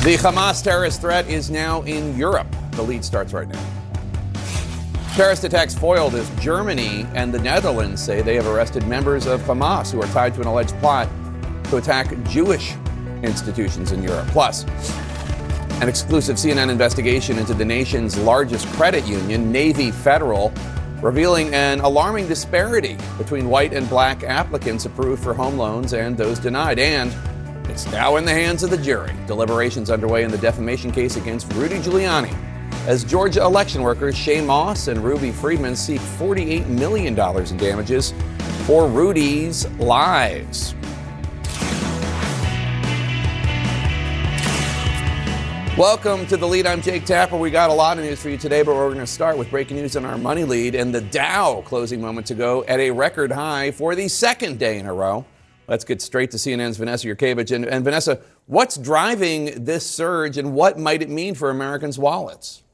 The Hamas terrorist threat is now in Europe. The lead starts right now. Terrorist attacks foiled as Germany and the Netherlands say they have arrested members of Hamas who are tied to an alleged plot to attack Jewish institutions in Europe. Plus, an exclusive CNN investigation into the nation's largest credit union, Navy Federal, revealing an alarming disparity between white and black applicants approved for home loans and those denied. And it's now in the hands of the jury. Deliberations underway in the defamation case against Rudy Giuliani as Georgia election workers Shaye Moss and Ruby Freeman seek $48 million in damages for Rudy's lies. Welcome to the lead. I'm Jake Tapper. We got a lot of news for you today, but we're going to start with breaking news on our money lead and the Dow closing moments ago at a record high for the second day in a row. Let's get straight to CNN's Vanessa Yurkevich. And, and Vanessa, what's driving this surge and what might it mean for Americans' wallets?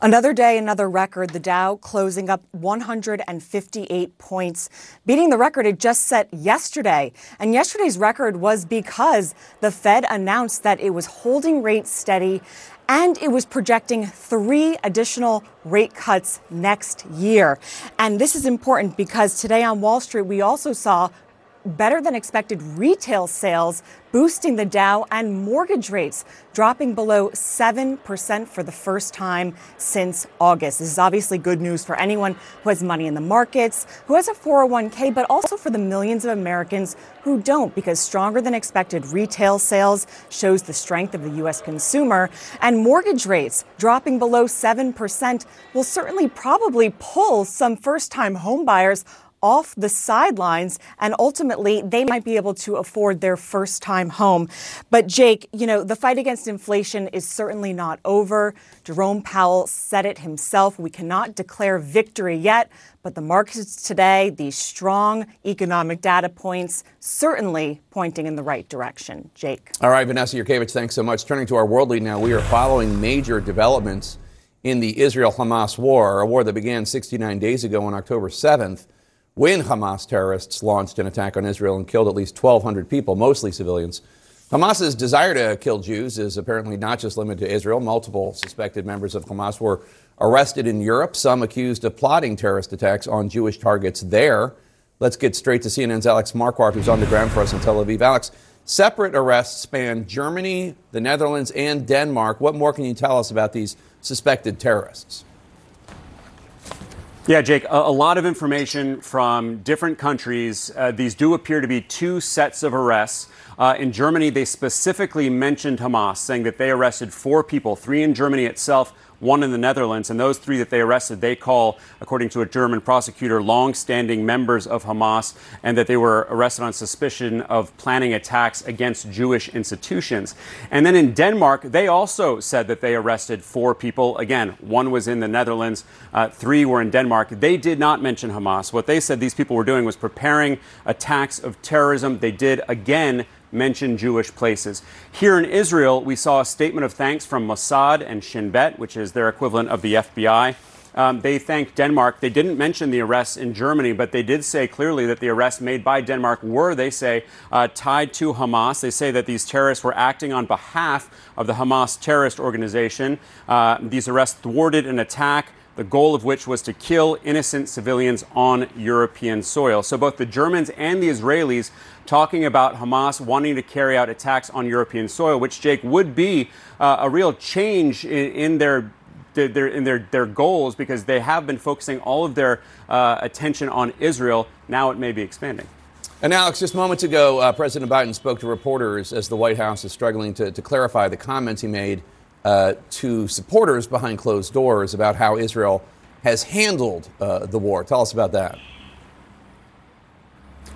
Another day, another record. The Dow closing up 158 points, beating the record it just set yesterday. And yesterday's record was because the Fed announced that it was holding rates steady and it was projecting three additional rate cuts next year. And this is important because today on Wall Street, we also saw better than expected retail sales boosting the Dow and mortgage rates dropping below 7% for the first time since August. This is obviously good news for anyone who has money in the markets, who has a 401k, but also for the millions of Americans who don't because stronger than expected retail sales shows the strength of the US consumer and mortgage rates dropping below 7% will certainly probably pull some first-time homebuyers off the sidelines and ultimately they might be able to afford their first time home. But Jake, you know, the fight against inflation is certainly not over. Jerome Powell said it himself. We cannot declare victory yet, but the markets today, these strong economic data points, certainly pointing in the right direction. Jake. All right, Vanessa Yurkevich, thanks so much. Turning to our world lead now, we are following major developments in the Israel Hamas war, a war that began 69 days ago on October 7th when Hamas terrorists launched an attack on Israel and killed at least 1,200 people, mostly civilians. Hamas's desire to kill Jews is apparently not just limited to Israel. Multiple suspected members of Hamas were arrested in Europe, some accused of plotting terrorist attacks on Jewish targets there. Let's get straight to CNN's Alex Marquardt, who's on the ground for us in Tel Aviv. Alex, separate arrests span Germany, the Netherlands, and Denmark. What more can you tell us about these suspected terrorists? Yeah, Jake, a, lot of information from different countries. Uh, these do appear to be two sets of arrests. Uh, in Germany, they specifically mentioned Hamas, saying that they arrested four people, three in Germany itself, one in the Netherlands, and those three that they arrested, they call, according to a German prosecutor, long-standing members of Hamas, and that they were arrested on suspicion of planning attacks against Jewish institutions. And then in Denmark, they also said that they arrested four people. Again, one was in the Netherlands, uh, three were in Denmark. They did not mention Hamas. What they said these people were doing was preparing attacks of terrorism. They did again mention Jewish places. Here in Israel, we saw a statement of thanks from Mossad and Shin Bet, which is their equivalent of the FBI. Um, they thanked Denmark. They didn't mention the arrests in Germany, but they did say clearly that the arrests made by Denmark were, they say, uh, tied to Hamas. They say that these terrorists were acting on behalf of the Hamas terrorist organization. Uh, these arrests thwarted an attack the goal of which was to kill innocent civilians on European soil. So both the Germans and the Israelis talking about Hamas wanting to carry out attacks on European soil, which, Jake, would be uh, a real change in, in their their, in their, their goals because they have been focusing all of their uh, attention on Israel. Now it may be expanding. And Alex, just moments ago, uh, President Biden spoke to reporters as the White House is struggling to, to clarify the comments he made uh, to supporters behind closed doors about how Israel has handled uh, the war. Tell us about that.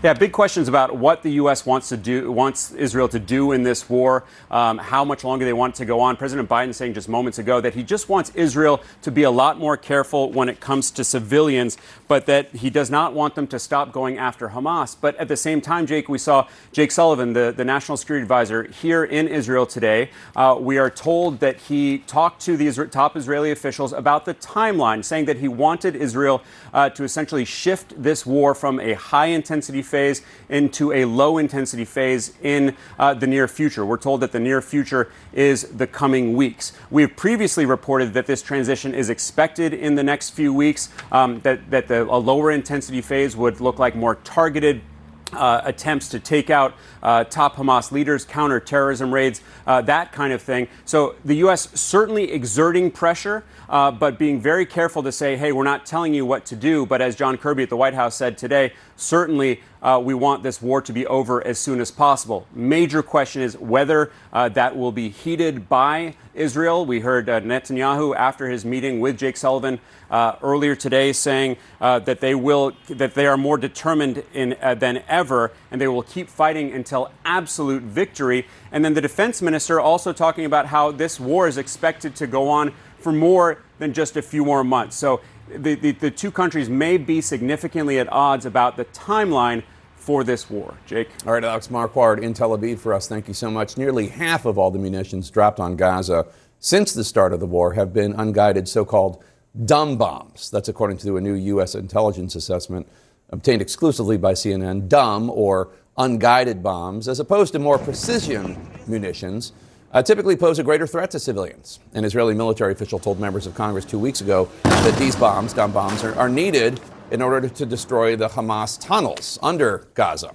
Yeah, big questions about what the U.S. wants to do, wants Israel to do in this war, um, how much longer they want to go on. President Biden saying just moments ago that he just wants Israel to be a lot more careful when it comes to civilians, but that he does not want them to stop going after Hamas. But at the same time, Jake, we saw Jake Sullivan, the, the national security advisor, here in Israel today. Uh, we are told that he talked to the top Israeli officials about the timeline, saying that he wanted Israel uh, to essentially shift this war from a high intensity phase into a low intensity phase in uh, the near future. We're told that the near future is the coming weeks. We've previously reported that this transition is expected in the next few weeks, um, that, that the, a lower intensity phase would look like more targeted uh, attempts to take out uh, top Hamas leaders, counterterrorism raids, uh, that kind of thing. So the U.S. certainly exerting pressure, uh, but being very careful to say, hey, we're not telling you what to do. But as John Kirby at the White House said today, certainly uh, we want this war to be over as soon as possible. Major question is whether uh, that will be heeded by Israel. We heard uh, Netanyahu after his meeting with Jake Sullivan uh, earlier today saying uh, that they will that they are more determined in, uh, than ever and they will keep fighting until absolute victory. And then the defense minister also talking about how this war is expected to go on for more than just a few more months. So the, the, the two countries may be significantly at odds about the timeline for this war. Jake? All right, Alex Marquardt in Tel Aviv for us. Thank you so much. Nearly half of all the munitions dropped on Gaza since the start of the war have been unguided so called dumb bombs. That's according to a new U.S. intelligence assessment obtained exclusively by CNN. Dumb or unguided bombs, as opposed to more precision munitions uh, typically pose a greater threat to civilians. An Israeli military official told members of Congress two weeks ago that these bombs, dumb bombs, are, are needed in order to destroy the Hamas tunnels under Gaza.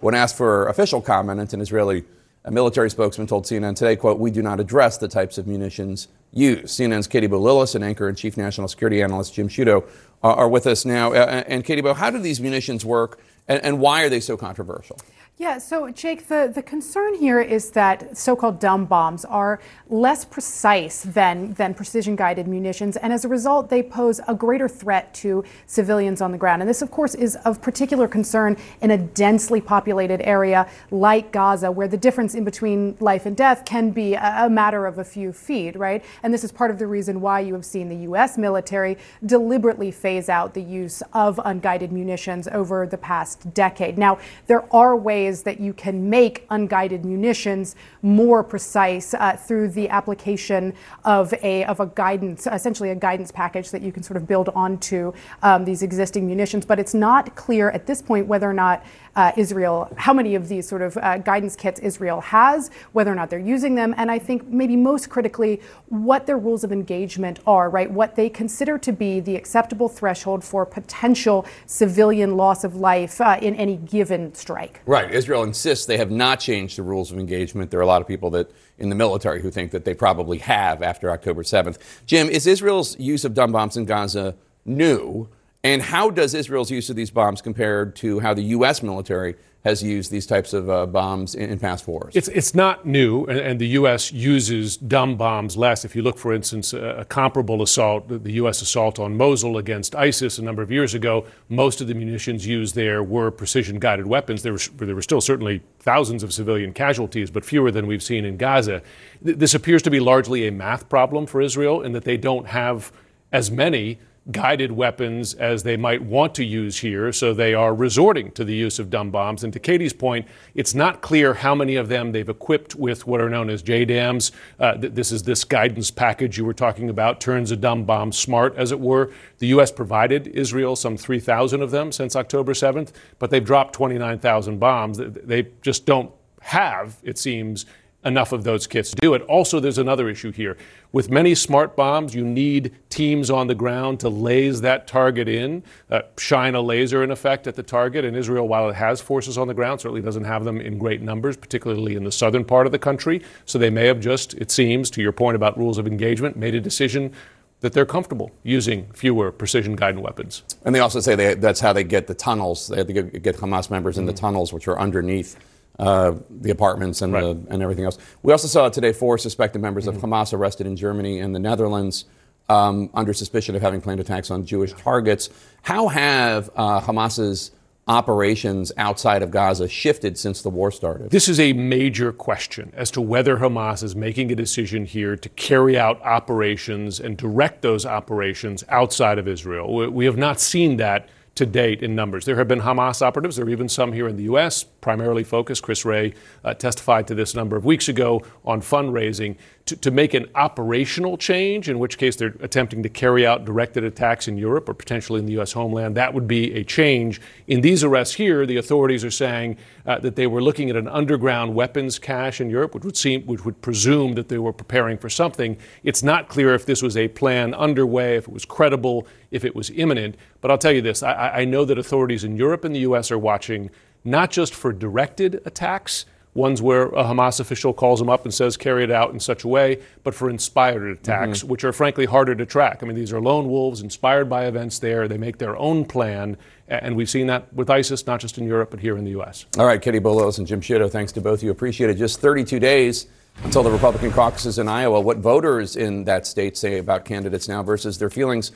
When asked for official comment, an Israeli a military spokesman told CNN today, quote, we do not address the types of munitions used. CNN's Katie Bo Lillis and anchor and chief national security analyst Jim Sciutto are, are with us now. Uh, and Katie Bo, how do these munitions work and, and why are they so controversial? Yeah, so Jake, the, the concern here is that so called dumb bombs are less precise than, than precision guided munitions, and as a result, they pose a greater threat to civilians on the ground. And this, of course, is of particular concern in a densely populated area like Gaza, where the difference in between life and death can be a, a matter of a few feet, right? And this is part of the reason why you have seen the U.S. military deliberately phase out the use of unguided munitions over the past decade. Now, there are ways that you can make unguided munitions more precise uh, through the application of a, of a guidance, essentially a guidance package that you can sort of build onto um, these existing munitions. But it's not clear at this point whether or not uh, Israel, how many of these sort of uh, guidance kits Israel has, whether or not they're using them, and I think maybe most critically, what their rules of engagement are, right? What they consider to be the acceptable threshold for potential civilian loss of life uh, in any given strike. Right. Israel insists they have not changed the rules of engagement. There are a lot of people that in the military who think that they probably have after October 7th. Jim, is Israel's use of dumb bombs in Gaza new? And how does Israel's use of these bombs compare to how the U.S. military has used these types of uh, bombs in, in, past wars? It's, it's not new, and, and, the U.S. uses dumb bombs less. If you look, for instance, a, a, comparable assault, the U.S. assault on Mosul against ISIS a number of years ago, most of the munitions used there were precision guided weapons. There were, there were still certainly thousands of civilian casualties, but fewer than we've seen in Gaza. Th- this appears to be largely a math problem for Israel in that they don't have as many guided weapons as they might want to use here, so they are resorting to the use of dumb bombs. And to Katie's point, it's not clear how many of them they've equipped with what are known as JDAMs. Uh, th- this is this guidance package you were talking about, turns a dumb bomb smart, as it were. The U.S. provided Israel some 3,000 of them since October 7th, but they've dropped 29,000 bombs. They just don't have, it seems, enough of those kits to do it. Also, there's another issue here. With many smart bombs, you need teams on the ground to laze that target in, uh, shine a laser in effect at the target. And Israel, while it has forces on the ground, certainly doesn't have them in great numbers, particularly in the southern part of the country. So they may have just, it seems, to your point about rules of engagement, made a decision that they're comfortable using fewer precision guided weapons. And they also say they, that's how they get the tunnels. They have to get Hamas members in mm-hmm. the tunnels, which are underneath uh, the apartments and, right. the, and everything else. We also saw today four suspected members mm-hmm. of Hamas arrested in Germany and the Netherlands um, under suspicion of having planned attacks on Jewish targets. How have uh, Hamas's operations outside of Gaza shifted since the war started? This is a major question as to whether Hamas is making a decision here to carry out operations and direct those operations outside of Israel. We have not seen that to date in numbers. There have been Hamas operatives. There are even some here in the U.S., primarily focused. Chris Wray uh, testified to this a number of weeks ago on fundraising. To, to make an operational change, in which case they're attempting to carry out directed attacks in Europe or potentially in the U.S. homeland. That would be a change. In these arrests here, the authorities are saying uh, that they were looking at an underground weapons cache in Europe, which would seem, which would presume that they were preparing for something. It's not clear if this was a plan underway, if it was credible, if it was imminent. But I'll tell you this: I, I know that authorities in Europe and the U.S. are watching not just for directed attacks ones where a Hamas official calls them up and says carry it out in such a way, but for inspired attacks, mm-hmm. which are frankly harder to track. I mean, these are lone wolves inspired by events there. They make their own plan, and we've seen that with ISIS, not just in Europe, but here in the U.S. All right, Katie Bo Lillis and Jim Sciutto, thanks to both of you. Appreciate it. Just 32 days until the Republican caucuses in Iowa. What voters in that state say about candidates now versus their feelings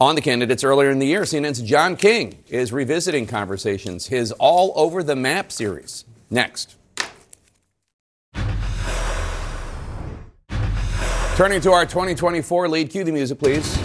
on the candidates earlier in the year. CNN's John King is revisiting conversations, his All Over the Map series. Next. Turning to our 2024 lead, cue the music, please.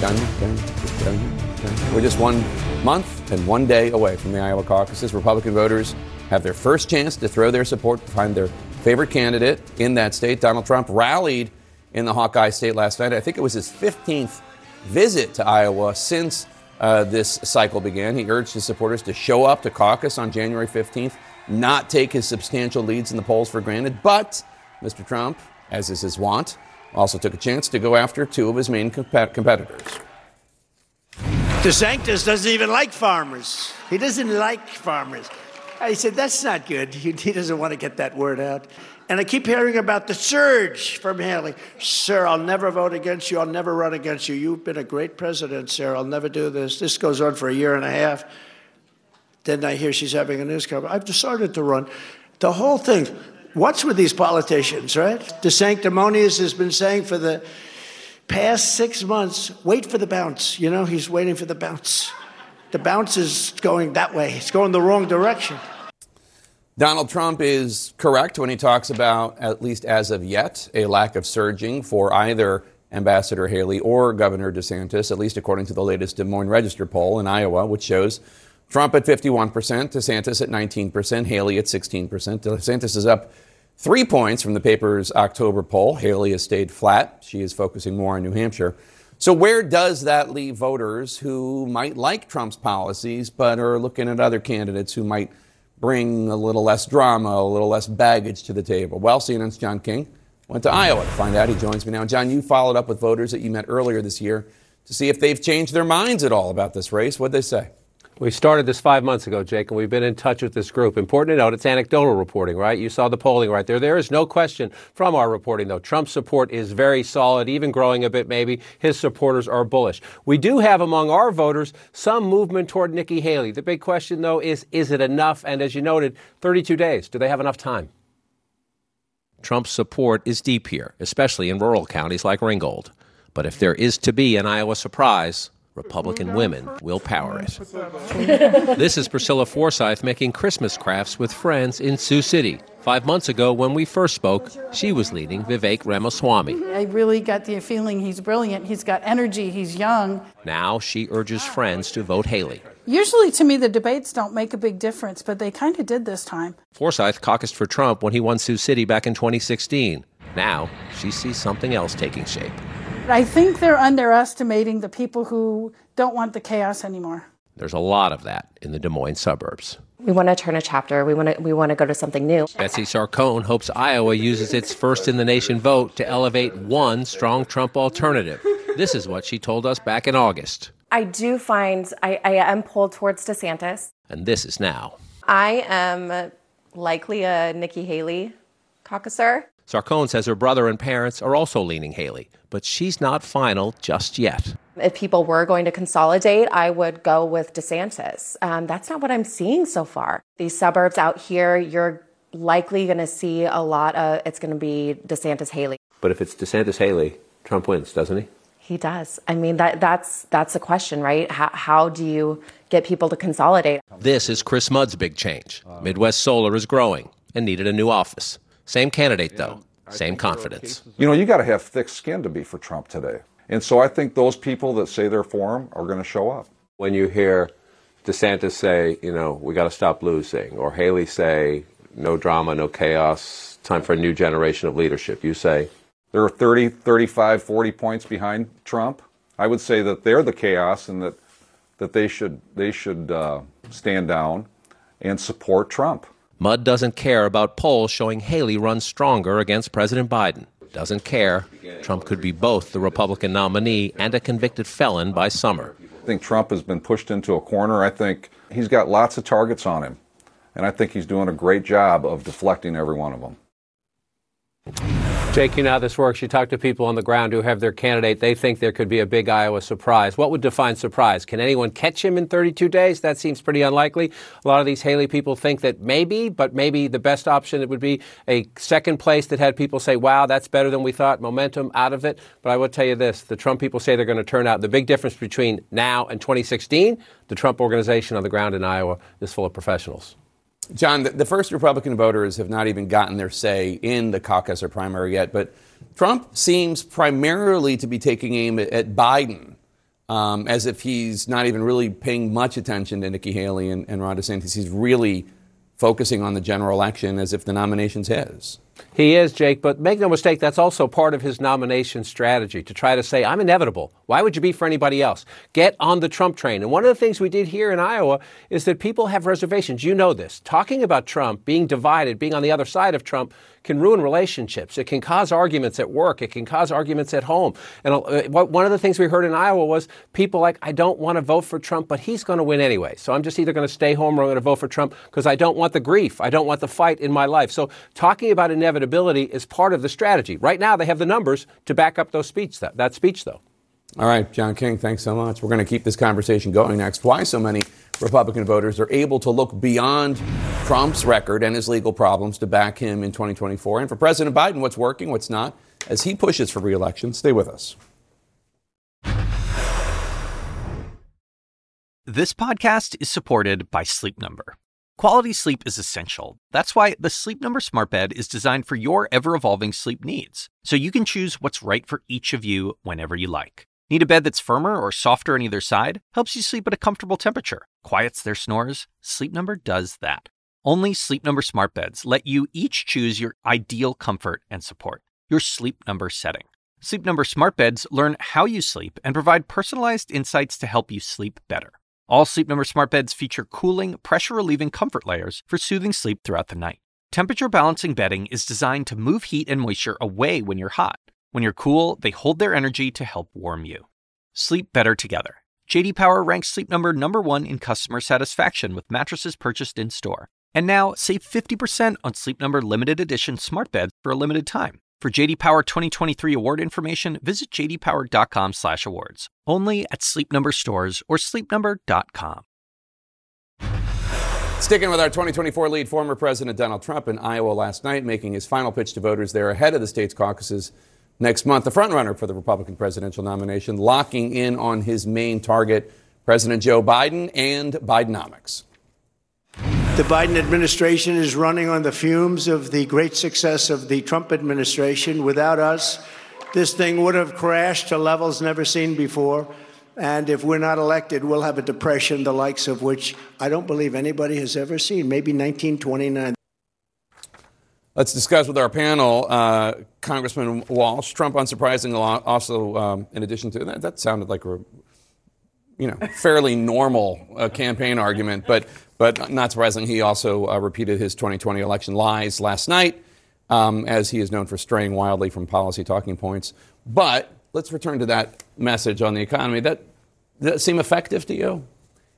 Dun, dun, dun, We're just one month and one day away from the Iowa caucuses. Republican voters have their first chance to throw their support behind their favorite candidate in that state. Donald Trump rallied in the Hawkeye state last night. I think it was his 15th visit to Iowa since uh, this cycle began. He urged his supporters to show up to caucus on January 15th, not take his substantial leads in the polls for granted. But Mr. Trump as is his wont, also took a chance to go after two of his main comp- competitors. DeSantis doesn't even like farmers. He doesn't like farmers. I said, that's not good. He, he doesn't want to get that word out. And I keep hearing about the surge from Haley. Sir, I'll never vote against you. I'll never run against you. You've been a great president, sir. I'll never do this. This goes on for a year and a half. Then I hear she's having a news conference. I've decided to run. The whole thing, what's with these politicians, right? DeSanctimonious has been saying for the past six months, wait for the bounce. You know, he's waiting for the bounce. The bounce is going that way, it's going the wrong direction. Donald Trump is correct when he talks about, at least as of yet, a lack of surging for either Ambassador Haley or Governor DeSantis, at least according to the latest Des Moines Register poll in Iowa, which shows Trump at 51%, DeSantis at 19%, Haley at 16%. DeSantis is up three points from the paper's October poll. Haley has stayed flat. She is focusing more on New Hampshire. So, where does that leave voters who might like Trump's policies but are looking at other candidates who might bring a little less drama, a little less baggage to the table? Well, CNN's John King went to Iowa to find out. He joins me now. John, you followed up with voters that you met earlier this year to see if they've changed their minds at all about this race. What'd they say? We started this five months ago, Jake, and we've been in touch with this group. Important to note, it's anecdotal reporting, right? You saw the polling right there. There is no question from our reporting, though. Trump's support is very solid, even growing a bit, maybe. His supporters are bullish. We do have among our voters some movement toward Nikki Haley. The big question, though, is is it enough? And as you noted, 32 days. Do they have enough time? Trump's support is deep here, especially in rural counties like Ringgold. But if there is to be an Iowa surprise, Republican women will power it. this is Priscilla Forsyth making Christmas crafts with friends in Sioux City. Five months ago, when we first spoke, she was leading Vivek Ramaswamy. I really got the feeling he's brilliant. He's got energy. He's young. Now she urges friends to vote Haley. Usually, to me, the debates don't make a big difference, but they kind of did this time. Forsyth caucused for Trump when he won Sioux City back in 2016. Now she sees something else taking shape. I think they're underestimating the people who don't want the chaos anymore. There's a lot of that in the Des Moines suburbs. We want to turn a chapter. We want to we want to go to something new. Betsy Sarcone hopes Iowa uses its first in the nation vote to elevate one strong Trump alternative. This is what she told us back in August. I do find I, I am pulled towards DeSantis. And this is now. I am likely a Nikki Haley caucuser. Sarcone says her brother and parents are also leaning Haley, but she's not final just yet. If people were going to consolidate, I would go with DeSantis. Um, that's not what I'm seeing so far. These suburbs out here, you're likely going to see a lot of it's going to be DeSantis Haley. But if it's DeSantis Haley, Trump wins, doesn't he? He does. I mean, that that's that's a question, right? How, how do you get people to consolidate? This is Chris Mudd's big change. Midwest Solar is growing and needed a new office. Same candidate, though. Same confidence. You know, you got to have thick skin to be for Trump today. And so I think those people that say they're for him are going to show up. When you hear DeSantis say, you know, we got to stop losing, or Haley say, no drama, no chaos, Time for a new generation of leadership. You say they're 30, 35, 40 points behind Trump. I would say that they're the chaos and that that they should they should uh, stand down and support Trump. Mudd doesn't care about polls showing Haley runs stronger against President Biden. Doesn't care. Trump could be both the Republican nominee and a convicted felon by summer. I think Trump has been pushed into a corner. I think he's got lots of targets on him. And I think he's doing a great job of deflecting every one of them. Jake, you know how this works. You talk to people on the ground who have their candidate. They think there could be a big Iowa surprise. What would define surprise? Can anyone catch him in 32 days? That seems pretty unlikely. A lot of these Haley people think that maybe, but maybe the best option it would be a second place that had people say, wow, that's better than we thought, momentum out of it. But I will tell you this the Trump people say they're going to turn out. The big difference between now and 2016, the Trump organization on the ground in Iowa is full of professionals. John, the, the, first Republican voters have not even gotten their say in the caucus or primary yet, but Trump seems primarily to be taking aim at, at Biden, um, as if he's not even really paying much attention to Nikki Haley and, and Ron DeSantis. He's really focusing on the general election as if the nomination's his. He is, Jake, but make no mistake, that's also part of his nomination strategy to try to say, I'm inevitable. Why would you be for anybody else? Get on the Trump train. And one of the things we did here in Iowa is that people have reservations. You know this. Talking about Trump, being divided, being on the other side of Trump, can ruin relationships. It can cause arguments at work. It can cause arguments at home. And uh, one of the things we heard in Iowa was people like, I don't want to vote for Trump, but he's going to win anyway. So I'm just either going to stay home or I'm going to vote for Trump because I don't want the grief. I don't want the fight in my life. So talking about inevitability is part of the strategy. Right now, they have the numbers to back up those speech, that, that speech, though. All right, John King, thanks so much. We're going to keep this conversation going next. Why so many Republican voters are able to look beyond Trump's record and his legal problems to back him in 2024. And for President Biden, what's working, what's not, as he pushes for reelection. Stay with us. This podcast is supported by Sleep Number. Quality sleep is essential. That's why the Sleep Number Smart Bed is designed for your ever evolving sleep needs, so you can choose what's right for each of you whenever you like. Need a bed that's firmer or softer on either side? Helps you sleep at a comfortable temperature. Quiets their snores? Sleep Number does that. Only Sleep Number smart beds let you each choose your ideal comfort and support, your Sleep Number setting. Sleep Number smart beds learn how you sleep and provide personalized insights to help you sleep better. All Sleep Number smart beds feature cooling, pressure relieving comfort layers for soothing sleep throughout the night. Temperature balancing bedding is designed to move heat and moisture away when you're hot. When you're cool, they hold their energy to help warm you. Sleep better together. JD Power ranks Sleep Number number 1 in customer satisfaction with mattresses purchased in-store. And now, save 50% on Sleep Number limited edition smart beds for a limited time. For JD Power 2023 award information, visit jdpower.com/awards. Only at Sleep Number stores or sleepnumber.com. Sticking with our 2024 lead, former President Donald Trump in Iowa last night, making his final pitch to voters there ahead of the state's caucuses next month. The frontrunner for the Republican presidential nomination, locking in on his main target, President Joe Biden and Bidenomics. The Biden administration is running on the fumes of the great success of the Trump administration. Without us, this thing would have crashed to levels never seen before. And if we're not elected, we'll have a depression the likes of which I don't believe anybody has ever seen, maybe 1929. Let's discuss with our panel uh, Congressman Walsh. Trump, unsurprisingly, also, um, in addition to that, that sounded like a you know fairly normal uh, campaign argument, but but not surprising, he also uh, repeated his 2020 election lies last night, um, as he is known for straying wildly from policy talking points. But let's return to that message on the economy. That does that seem effective to you?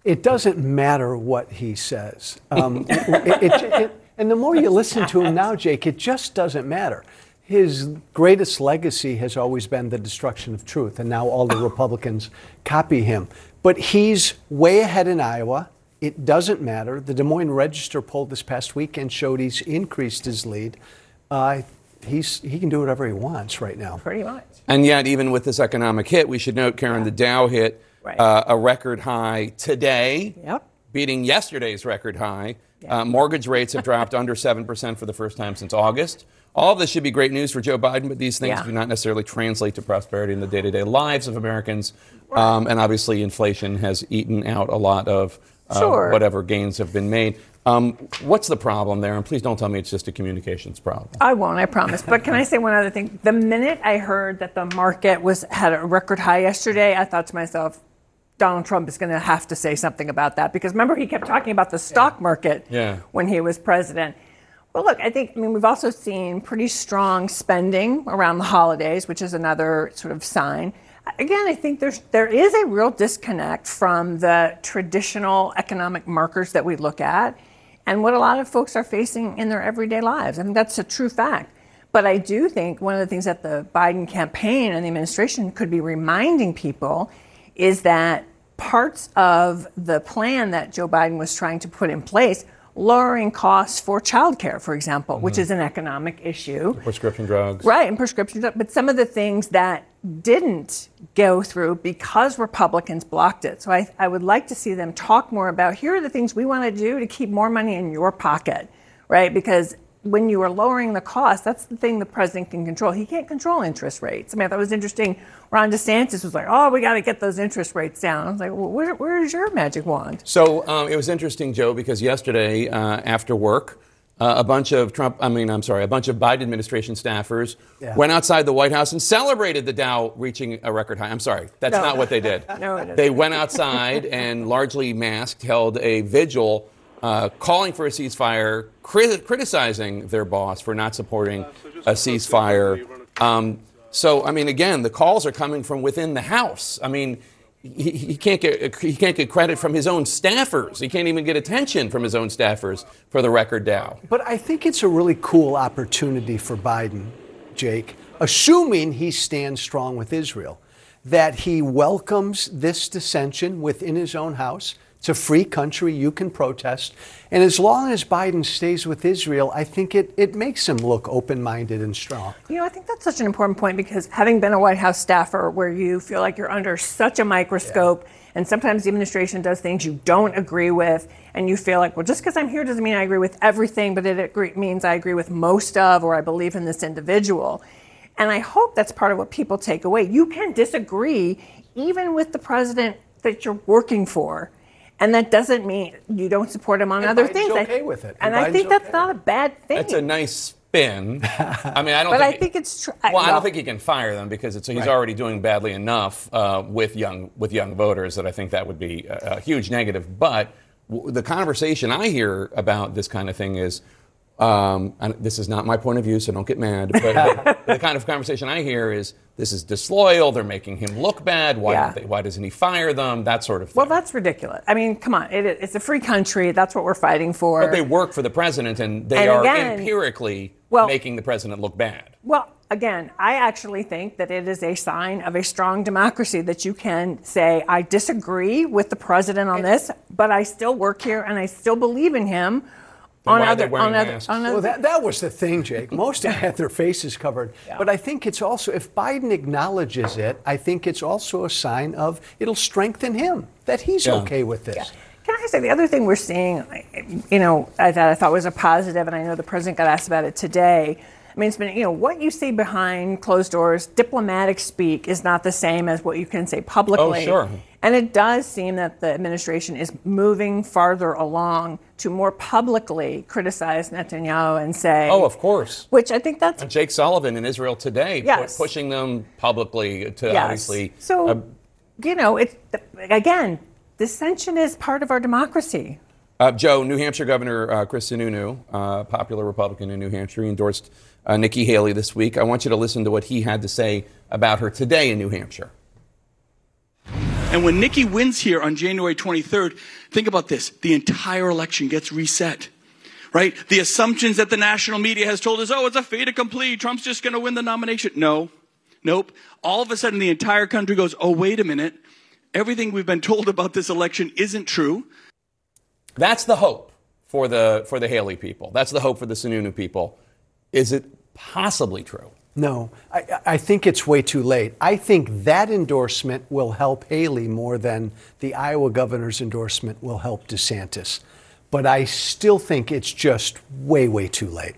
It doesn't matter what he says. Um, it, it, it, and the more you listen to him now, Jake, it just doesn't matter. His greatest legacy has always been the destruction of truth, and now all the Republicans copy him. But he's way ahead in Iowa. It doesn't matter. The Des Moines Register poll this past weekend showed he's increased his lead. Uh, he's, he can do whatever he wants right now. Pretty much. And yet, even with this economic hit, we should note, Karen, the Dow hit right. uh, a record high today, yep. beating yesterday's record high. Uh, mortgage rates have dropped under 7% for the first time since August. All of this should be great news for Joe Biden, but these things Yeah. do not necessarily translate to prosperity in the day to day lives of Americans. Um, and obviously, inflation has eaten out a lot of uh, Sure. whatever gains have been made. Um, what's the problem there? And please don't tell me it's just a communications problem. I won't, I promise. But can I say one other thing? The minute I heard that the market was had a record high yesterday, I thought to myself, Donald Trump is going to have to say something about that because remember he kept talking about the stock market Yeah. when he was president. Well, look, I think I mean we've also seen pretty strong spending around the holidays, which is another sort of sign. Again, I think there's there is a real disconnect from the traditional economic markers that we look at and what a lot of folks are facing in their everyday lives. I mean, that's a true fact. But I do think one of the things that the Biden campaign and the administration could be reminding people is that parts of the plan that Joe Biden was trying to put in place, lowering costs for childcare, for example, which Mhm. is an economic issue. Prescription drugs. Right, and prescription drugs. But some of the things that didn't go through because Republicans blocked it. So I, I would like to see them talk more about here are the things we want to do to keep more money in your pocket, right? Because when you are lowering the cost, that's the thing the president can control. He can't control interest rates. I mean, I thought it was interesting. Ron DeSantis was like, oh, we got to get those interest rates down. I was like, well, where, where's your magic wand? So um, it was interesting, Joe, because yesterday uh, after work, uh, a bunch of Trump, I mean, I'm sorry, a bunch of Biden administration staffers Yeah. went outside the White House and celebrated the Dow reaching a record high. I'm sorry, that's No. not what they did. No, it isn't. They went outside and largely masked, held a vigil uh, calling for a ceasefire, cri- criticizing their boss for not supporting a ceasefire. Um, so, I mean, again, the calls are coming from within the House. I mean, he, he can't get he can't get credit from his own staffers. He can't even get attention from his own staffers for the record Dow. But I think it's a really cool opportunity for Biden, Jake, assuming he stands strong with Israel, that he welcomes this dissension within his own house. It's a free country, you can protest. And as long as Biden stays with Israel, I think it, it makes him look open minded and strong. You know, I think that's such an important point because having been a White House staffer where you feel like you're under such a microscope and sometimes the administration does things you don't agree with and you feel like, well, just because I'm here doesn't mean I agree with everything, but it agree- means I agree with most of or I believe in this individual. And I hope that's part of what people take away. You can disagree even with the president that you're working for. And that doesn't mean you don't support him on And other Biden's things. I- okay with it. And, And I think that's okay not a bad thing. That's a nice spin. I mean, I don't. but I think think it's true. Well, I don't think he can fire them because it's, he's Right. already doing badly enough uh, with young with young voters that I think that would be a, a huge negative. But w- the conversation I hear about this kind of thing is. Um, and this is not my point of view, so don't get mad. But, but the kind of conversation I hear is this is disloyal. They're making him look bad. Why, Yeah. they, why doesn't he fire them? That sort of thing. Well, that's ridiculous. I mean, come on. It, it's a free country. That's what we're fighting for. but they work for the president, and they And are again- empirically Well- making the president look bad. Well, again, I actually think that it is a sign of a strong democracy that you can say, I disagree with the president on this, but I still work here and I still believe in him. Then on why are other, on other, Well, that, that was the thing, Jake. Most of had their faces covered. But I think it's also, if Biden acknowledges it, I think it's also a sign of it'll strengthen him that he's Yeah. okay with this. Can I say the other thing we're seeing, you know, that I thought was a positive, and I know the president got asked about it today. I mean, it's been, you know, what you see behind closed doors, diplomatic speak is not the same as what you can say publicly. Oh, sure. And it does seem that the administration is moving farther along to more publicly criticize Netanyahu and say, Oh, of course. which I think that's And Jake Sullivan in Israel today, pu- pushing them publicly to Yes. obviously. So, uh, you know, it's again, dissension is part of our democracy. uh, Joe, New Hampshire Governor uh, Chris Sununu, uh, popular Republican in New Hampshire, he endorsed uh, Nikki Haley this week. I want you to listen to what he had to say about her today in New Hampshire. And when Nikki wins here on January 23rd, think about this. The entire election gets reset. Right? The assumptions that the national media has told us, oh, it's a fait accompli. Trump's just going to win the nomination. No. Nope. All of a sudden, the entire country goes, oh, wait a minute. Everything we've been told about this election isn't true. That's the hope for the for the Haley people. That's the hope for the Sununu people. Is it possibly true? No, I, I think it's way too late. I think that endorsement will help Haley more than the Iowa governor's endorsement will help DeSantis. but I still think it's just way, way too late.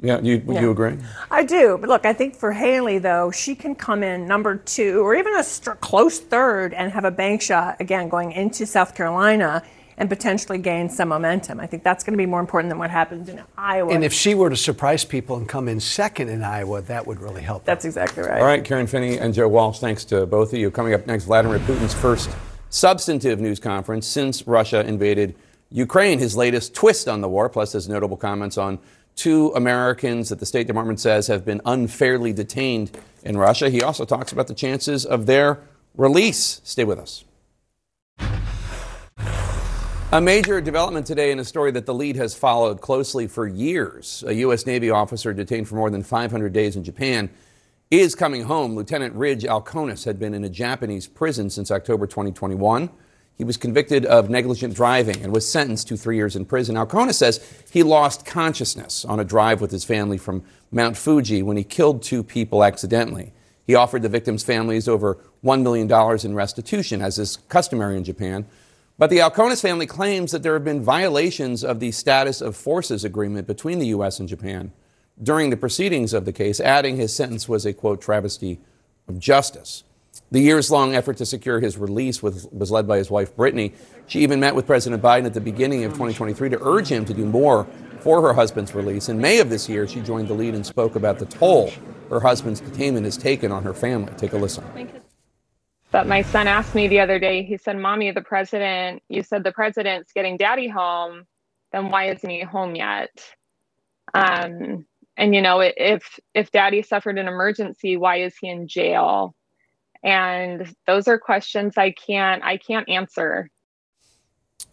Yeah, you, Yeah. you agree? I do. But look, I think for Haley, though, she can come in number two or even a st- close third and have a bank shot, again, going into South Carolina and potentially gain some momentum. I think that's going to be more important than what happens in Iowa. And if she were to surprise people and come in second in Iowa, that would really help. That's exactly right. All right, Karen Finney and Joe Walsh, thanks to both of you. Coming up next, Vladimir Putin's first substantive news conference since Russia invaded Ukraine, his latest twist on the war, plus his notable comments on two Americans that the State Department says have been unfairly detained in Russia. He also talks about the chances of their release. Stay with us. A major development today in a story that the lead has followed closely for years. A U.S. Navy officer detained for more than 500 days in Japan is coming home. Lieutenant Ridge Alkonis had been in a Japanese prison since October 2021. He was convicted of negligent driving and was sentenced to three years in prison. Alkonis says he lost consciousness on a drive with his family from Mount Fuji when he killed two people accidentally. He offered the victims' families over $1 million in restitution, as is customary in Japan. But the Alkonis family claims that there have been violations of the status of forces agreement between the U.S. and Japan during the proceedings of the case, adding his sentence was a quote travesty of justice. The years long effort to secure his release was, was led by his wife, Brittany. She even met with President Biden at the beginning of 2023 to urge him to do more for her husband's release. In May of this year, she joined the lead and spoke about the toll her husband's detainment has taken on her family. Take a listen. But my son asked me the other day, he said, Mommy, the president, you said the president's getting daddy home, then why isn't he home yet? Um, and you know, if if daddy suffered an emergency, why is he in jail? And those are questions I can't I can't answer.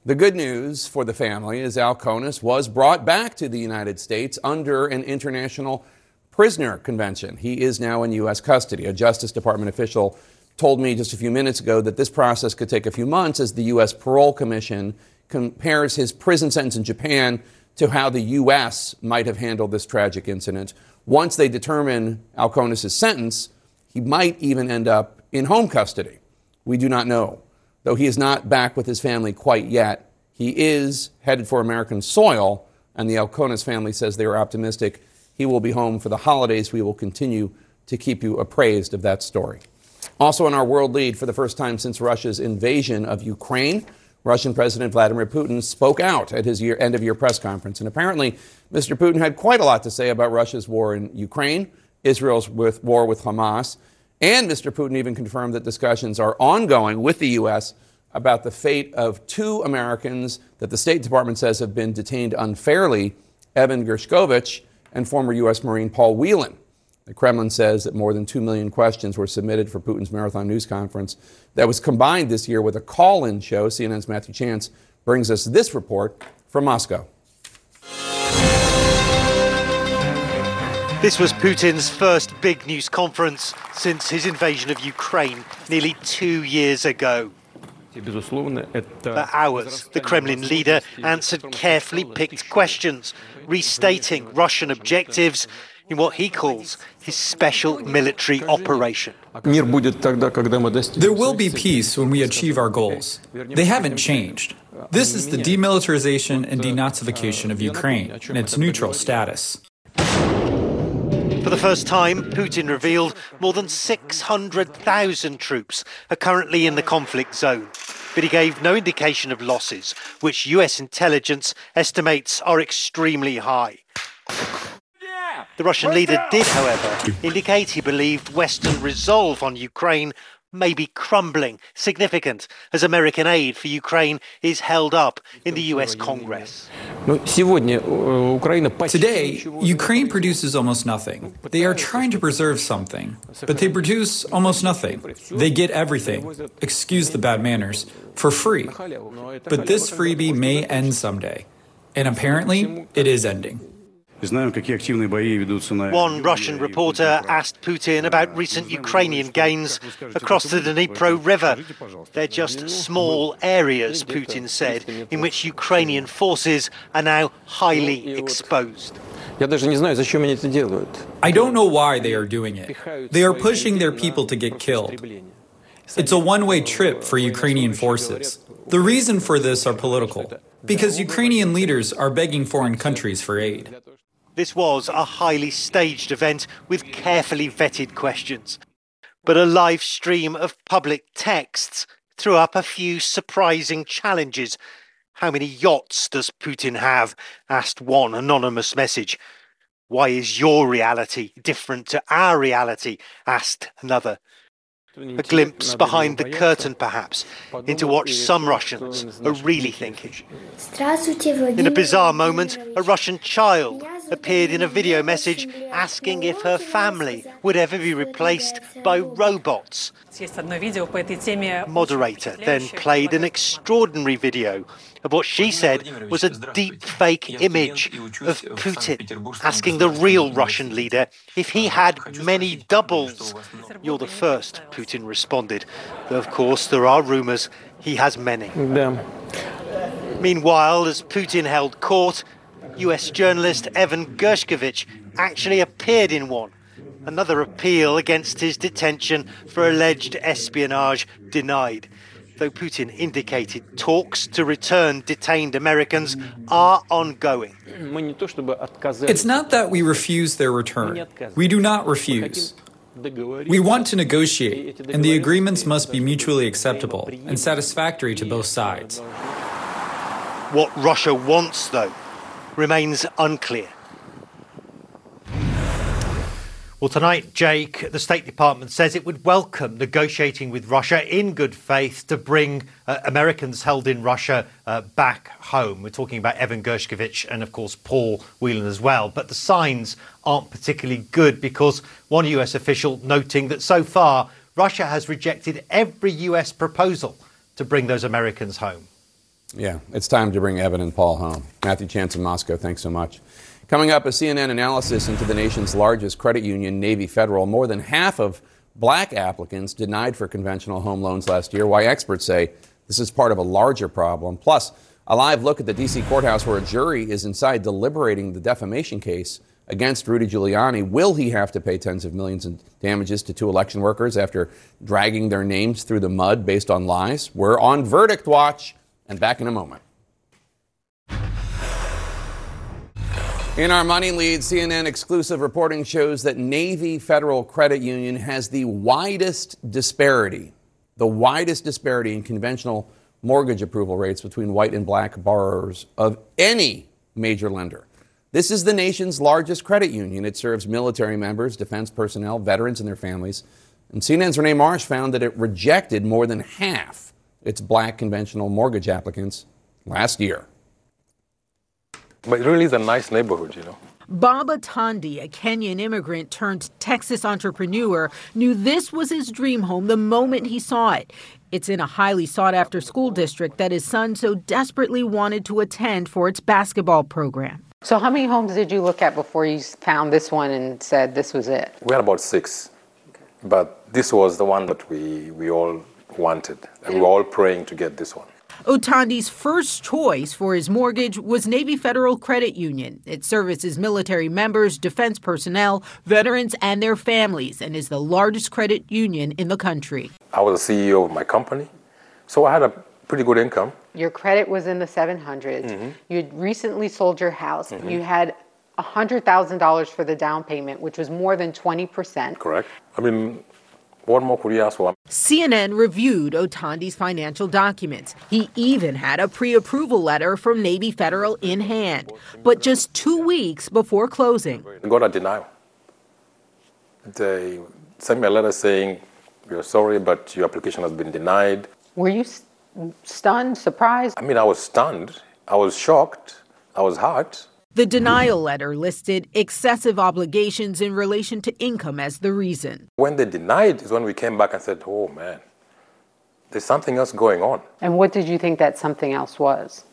The good news for the family is Alkonis was brought back to the United States under an international prisoner convention. He is now in U.S. custody. A Justice Department official told me just a few minutes ago that this process could take a few months as the U.S. Parole Commission compares his prison sentence in Japan to how the U.S. might have handled this tragic incident. Once they determine Alkonis' sentence, he might even end up in home custody. We do not know. Though he is not back with his family quite yet, he is headed for American soil, and the Alkonis family says they are optimistic he will be home for the holidays. We will continue to keep you appraised of that story. Also, in our world lead, for the first time since Russia's invasion of Ukraine, Russian President Vladimir Putin spoke out at his year, end of year press conference. And apparently, Mr. Putin had quite a lot to say about Russia's war in Ukraine, Israel's with, war with Hamas. And Mr. Putin even confirmed that discussions are ongoing with the U.S. about the fate of two Americans that the State Department says have been detained unfairly Evan Gershkovich and former U.S. Marine Paul Whelan. The Kremlin says that more than 2 million questions were submitted for Putin's marathon news conference that was combined this year with a call in show. CNN's Matthew Chance brings us this report from Moscow. This was Putin's first big news conference since his invasion of Ukraine nearly two years ago. For hours, the Kremlin leader answered carefully picked questions, restating Russian objectives in what he calls his special military operation. There will be peace when we achieve our goals. They haven't changed. This is the demilitarization and denazification of Ukraine and its neutral status. For the first time, Putin revealed more than 600,000 troops are currently in the conflict zone. But he gave no indication of losses, which US intelligence estimates are extremely high. The Russian leader did, however, indicate he believed Western resolve on Ukraine may be crumbling, significant as American aid for Ukraine is held up in the US Congress. Today, Ukraine produces almost nothing. They are trying to preserve something, but they produce almost nothing. They get everything, excuse the bad manners, for free. But this freebie may end someday. And apparently, it is ending. One Russian reporter asked Putin about recent Ukrainian gains across the Dnipro River. They're just small areas, Putin said, in which Ukrainian forces are now highly exposed. I don't know why they are doing it. They are pushing their people to get killed. It's a one way trip for Ukrainian forces. The reason for this are political. because Ukrainian leaders are begging foreign countries for aid. This was a highly staged event with carefully vetted questions. But a live stream of public texts threw up a few surprising challenges. How many yachts does Putin have? asked one anonymous message. Why is your reality different to our reality? asked another. A glimpse behind the curtain, perhaps, into what some Russians are really thinking. In a bizarre moment, a Russian child appeared in a video message asking if her family would ever be replaced by robots. Moderator then played an extraordinary video of what she said was a deep fake image of Putin, asking the real Russian leader if he had many doubles. You're the first, Putin responded. Though, of course, there are rumors he has many. Meanwhile, as Putin held court, US journalist Evan Gershkovich actually appeared in one. Another appeal against his detention for alleged espionage denied though Putin indicated talks to return detained Americans are ongoing. It's not that we refuse their return. We do not refuse. We want to negotiate, and the agreements must be mutually acceptable and satisfactory to both sides. What Russia wants, though, remains unclear. Well, tonight, Jake, the State Department says it would welcome negotiating with Russia in good faith to bring uh, Americans held in Russia uh, back home. We're talking about Evan Gershkovich and, of course, Paul Whelan as well. But the signs aren't particularly good because one US official noting that so far Russia has rejected every US proposal to bring those Americans home. Yeah, it's time to bring Evan and Paul home. Matthew Chance in Moscow, thanks so much. Coming up, a CNN analysis into the nation's largest credit union, Navy Federal. More than half of black applicants denied for conventional home loans last year. Why experts say this is part of a larger problem. Plus, a live look at the D.C. courthouse where a jury is inside deliberating the defamation case against Rudy Giuliani. Will he have to pay tens of millions in damages to two election workers after dragging their names through the mud based on lies? We're on verdict watch and back in a moment. In our money lead, CNN exclusive reporting shows that Navy Federal Credit Union has the widest disparity, the widest disparity in conventional mortgage approval rates between white and black borrowers of any major lender. This is the nation's largest credit union. It serves military members, defense personnel, veterans, and their families. And CNN's Rene Marsh found that it rejected more than half its black conventional mortgage applicants last year. But it really is a nice neighborhood, you know. Bob Otandi, a Kenyan immigrant turned Texas entrepreneur, knew this was his dream home the moment he saw it. It's in a highly sought after school district that his son so desperately wanted to attend for its basketball program. So, how many homes did you look at before you found this one and said this was it? We had about six, but this was the one that we, we all wanted, and we're all praying to get this one. Otandi's first choice for his mortgage was Navy Federal Credit Union. It services military members, defense personnel, veterans, and their families, and is the largest credit union in the country. I was the CEO of my company, so I had a pretty good income. Your credit was in the 700s. Mm-hmm. You'd recently sold your house. Mhm. You had $100,000 for the down payment, which was more than 20%. Correct. I mean, CNN reviewed Otandi's financial documents. He even had a pre approval letter from Navy Federal in hand. But just two weeks before closing, I got a denial. They sent me a letter saying, We're sorry, but your application has been denied. Were you s- stunned, surprised? I mean, I was stunned. I was shocked. I was hurt. The denial letter listed excessive obligations in relation to income as the reason. When they denied is when we came back and said, Oh man, there's something else going on And what did you think that something else was?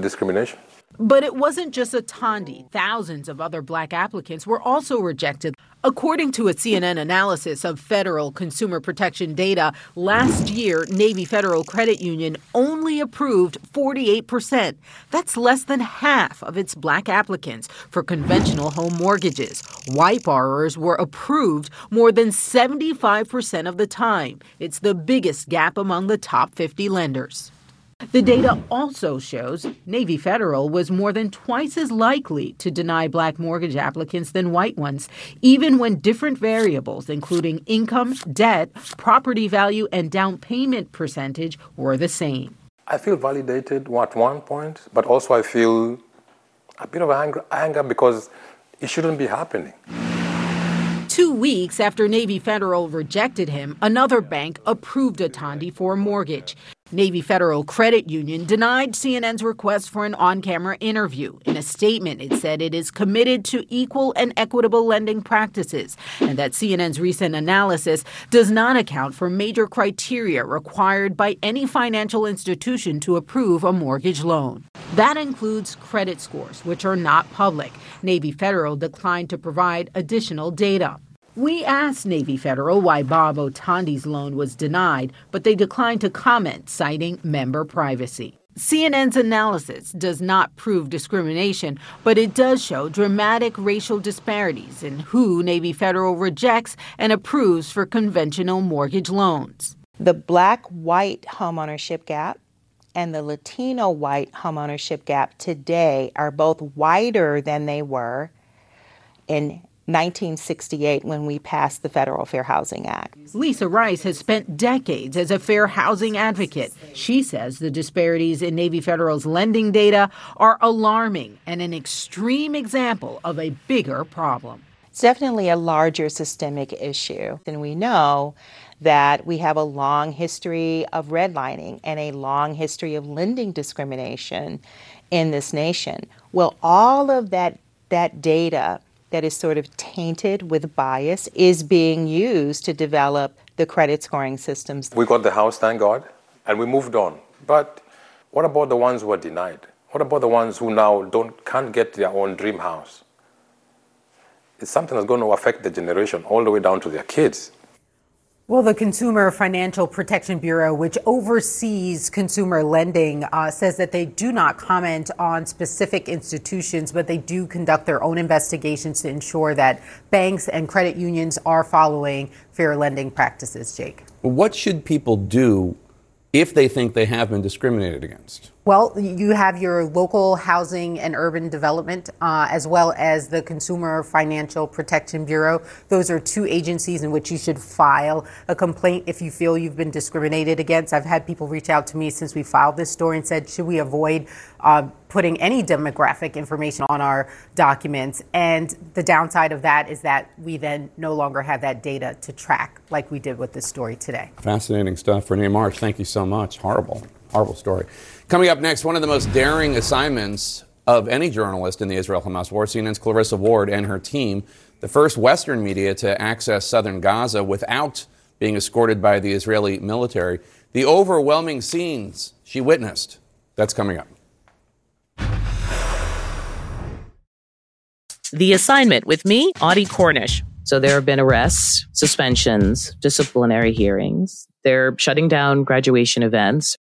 discrimination. But it wasn't just Otandi. Thousands of other black applicants were also rejected. According to a CNN analysis of federal consumer protection data, last year, Navy Federal Credit Union only approved 48%. That's less than half of its black applicants for conventional home mortgages. White borrowers were approved more than 75% of the time. It's the biggest gap among the top 50 lenders. The hmm. data also shows Navy Federal was more than twice as likely to deny black mortgage applicants than white ones, even when different variables, including income, debt, property value, and down payment percentage, were the same. I feel validated at one point, but also I feel a bit of anger, anger because it shouldn't be happening. Two weeks after Navy Federal rejected him, another bank approved Otandi for a mortgage. Navy Federal Credit Union denied CNN's request for an on camera interview. In a statement, it said it is committed to equal and equitable lending practices and that CNN's recent analysis does not account for major criteria required by any financial institution to approve a mortgage loan. That includes credit scores, which are not public. Navy Federal declined to provide additional data. We asked Navy Federal why Bob Otandi's loan was denied, but they declined to comment, citing member privacy. CNN's analysis does not prove discrimination, but it does show dramatic racial disparities in who Navy Federal rejects and approves for conventional mortgage loans. The black white homeownership gap and the Latino white homeownership gap today are both wider than they were in 1968 when we passed the Federal Fair Housing Act. Lisa Rice has spent decades as a fair housing advocate. She says the disparities in Navy Federal's lending data are alarming and an extreme example of a bigger problem. It's definitely a larger systemic issue. And we know that we have a long history of redlining and a long history of lending discrimination in this nation. Well, all of that, that data that is sort of tainted with bias is being used to develop the credit scoring systems. We got the house, thank God, and we moved on. But what about the ones who are denied? What about the ones who now don't can't get their own dream house? It's something that's going to affect the generation all the way down to their kids. Well, the Consumer Financial Protection Bureau, which oversees consumer lending, uh, says that they do not comment on specific institutions, but they do conduct their own investigations to ensure that banks and credit unions are following fair lending practices. Jake. What should people do if they think they have been discriminated against? Well, you have your local housing and urban development, uh, as well as the Consumer Financial Protection Bureau. Those are two agencies in which you should file a complaint if you feel you've been discriminated against. I've had people reach out to me since we filed this story and said, should we avoid uh, putting any demographic information on our documents? And the downside of that is that we then no longer have that data to track like we did with this story today. Fascinating stuff. Rene Marsh, thank you so much. Horrible, horrible story. Coming up next, one of the most daring assignments of any journalist in the Israel Hamas war, CNN's Clarissa Ward and her team, the first Western media to access southern Gaza without being escorted by the Israeli military. The overwhelming scenes she witnessed. That's coming up. The assignment with me, Audie Cornish. So there have been arrests, suspensions, disciplinary hearings. They're shutting down graduation events.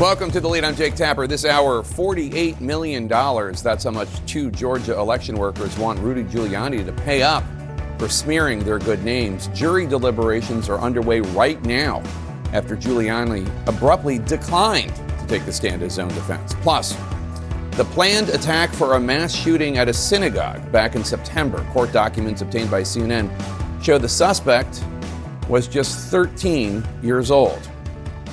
Welcome to the lead. I'm Jake Tapper. This hour, $48 million. That's how much two Georgia election workers want Rudy Giuliani to pay up for smearing their good names. Jury deliberations are underway right now after Giuliani abruptly declined to take the stand as his own defense. Plus, the planned attack for a mass shooting at a synagogue back in September. Court documents obtained by CNN show the suspect was just 13 years old.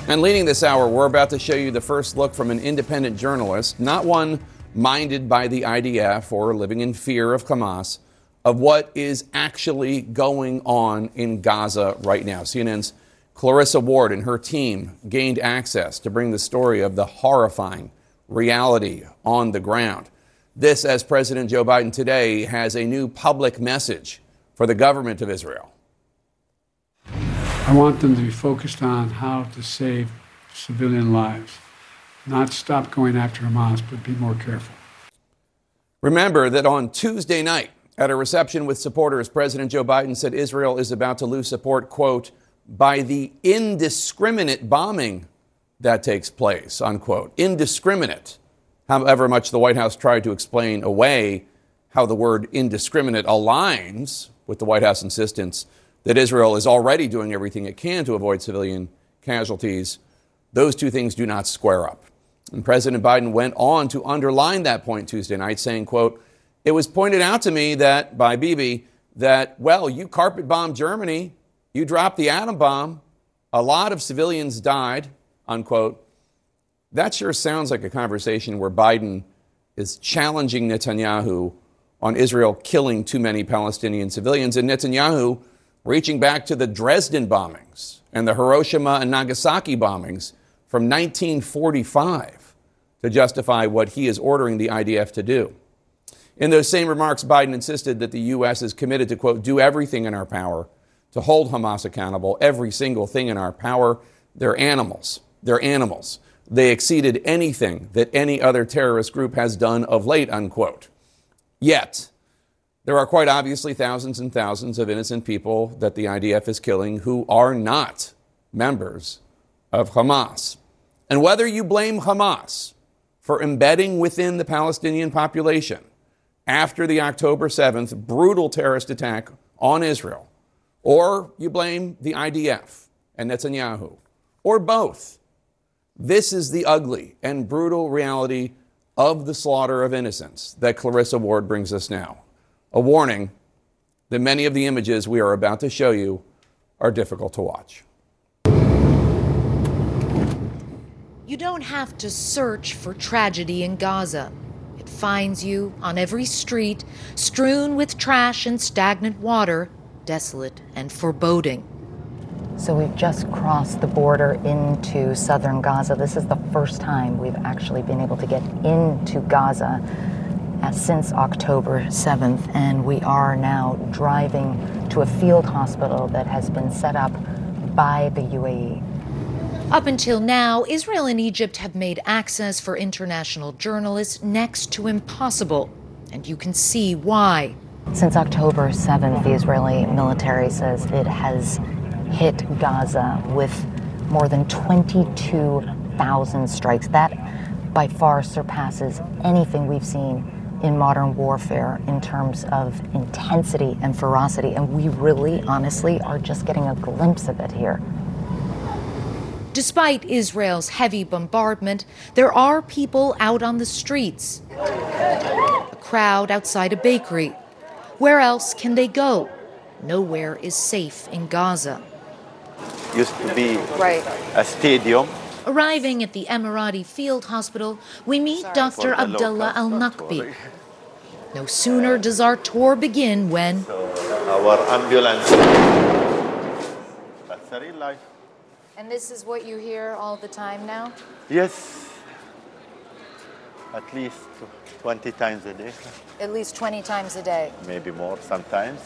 And leading this hour, we're about to show you the first look from an independent journalist, not one minded by the IDF or living in fear of Hamas, of what is actually going on in Gaza right now. CNN's Clarissa Ward and her team gained access to bring the story of the horrifying reality on the ground. This, as President Joe Biden today has a new public message for the government of Israel. I want them to be focused on how to save civilian lives, not stop going after Hamas, but be more careful. Remember that on Tuesday night, At a reception with supporters, President Joe Biden said Israel is about to lose support, quote, by the indiscriminate bombing that takes place, unquote. Indiscriminate. However much the White House tried to explain away how the word indiscriminate aligns with the White House insistence that Israel is already doing everything it can to avoid civilian casualties, those two things do not square up. And President Biden went on to underline that point Tuesday night, saying, quote, it was pointed out to me that by Bibi that, well, you carpet bombed Germany, you dropped the atom bomb, a lot of civilians died, unquote. That sure sounds like a conversation where Biden is challenging Netanyahu on Israel killing too many Palestinian civilians and Netanyahu reaching back to the Dresden bombings and the Hiroshima and Nagasaki bombings from 1945 to justify what he is ordering the IDF to do. In those same remarks, Biden insisted that the U.S. is committed to, quote, do everything in our power to hold Hamas accountable, every single thing in our power. They're animals. They're animals. They exceeded anything that any other terrorist group has done of late, unquote. Yet, there are quite obviously thousands and thousands of innocent people that the IDF is killing who are not members of Hamas. And whether you blame Hamas for embedding within the Palestinian population after the October 7th brutal terrorist attack on Israel, or you blame the IDF and Netanyahu, or both, this is the ugly and brutal reality of the slaughter of innocents that Clarissa Ward brings us now. A warning that many of the images we are about to show you are difficult to watch. You don't have to search for tragedy in Gaza. It finds you on every street, strewn with trash and stagnant water, desolate and foreboding. So we've just crossed the border into southern Gaza. This is the first time we've actually been able to get into Gaza Uh, since October 7th, and we are now driving to a field hospital that has been set up by the UAE. Up until now, Israel and Egypt have made access for international journalists next to impossible, and you can see why. Since October 7th, the Israeli military says it has hit Gaza with more than 22,000 strikes. That by far surpasses anything we've seen in modern warfare in terms of intensity and ferocity. And we really, honestly, are just getting a glimpse of it here. Despite Israel's heavy bombardment, there are people out on the streets. A crowd outside a bakery. Where else can they go? Nowhere is safe in Gaza. Used to be Right. a stadium. Arriving at the Emirati Field Hospital, we meet Dr. Abdullah Al locals, Nakbi. No sooner does our tour begin when Our ambulance. That's a real life. And this is what you hear all the time now? Yes. At least 20 times a day, At least 20 times a day. maybe more sometimes.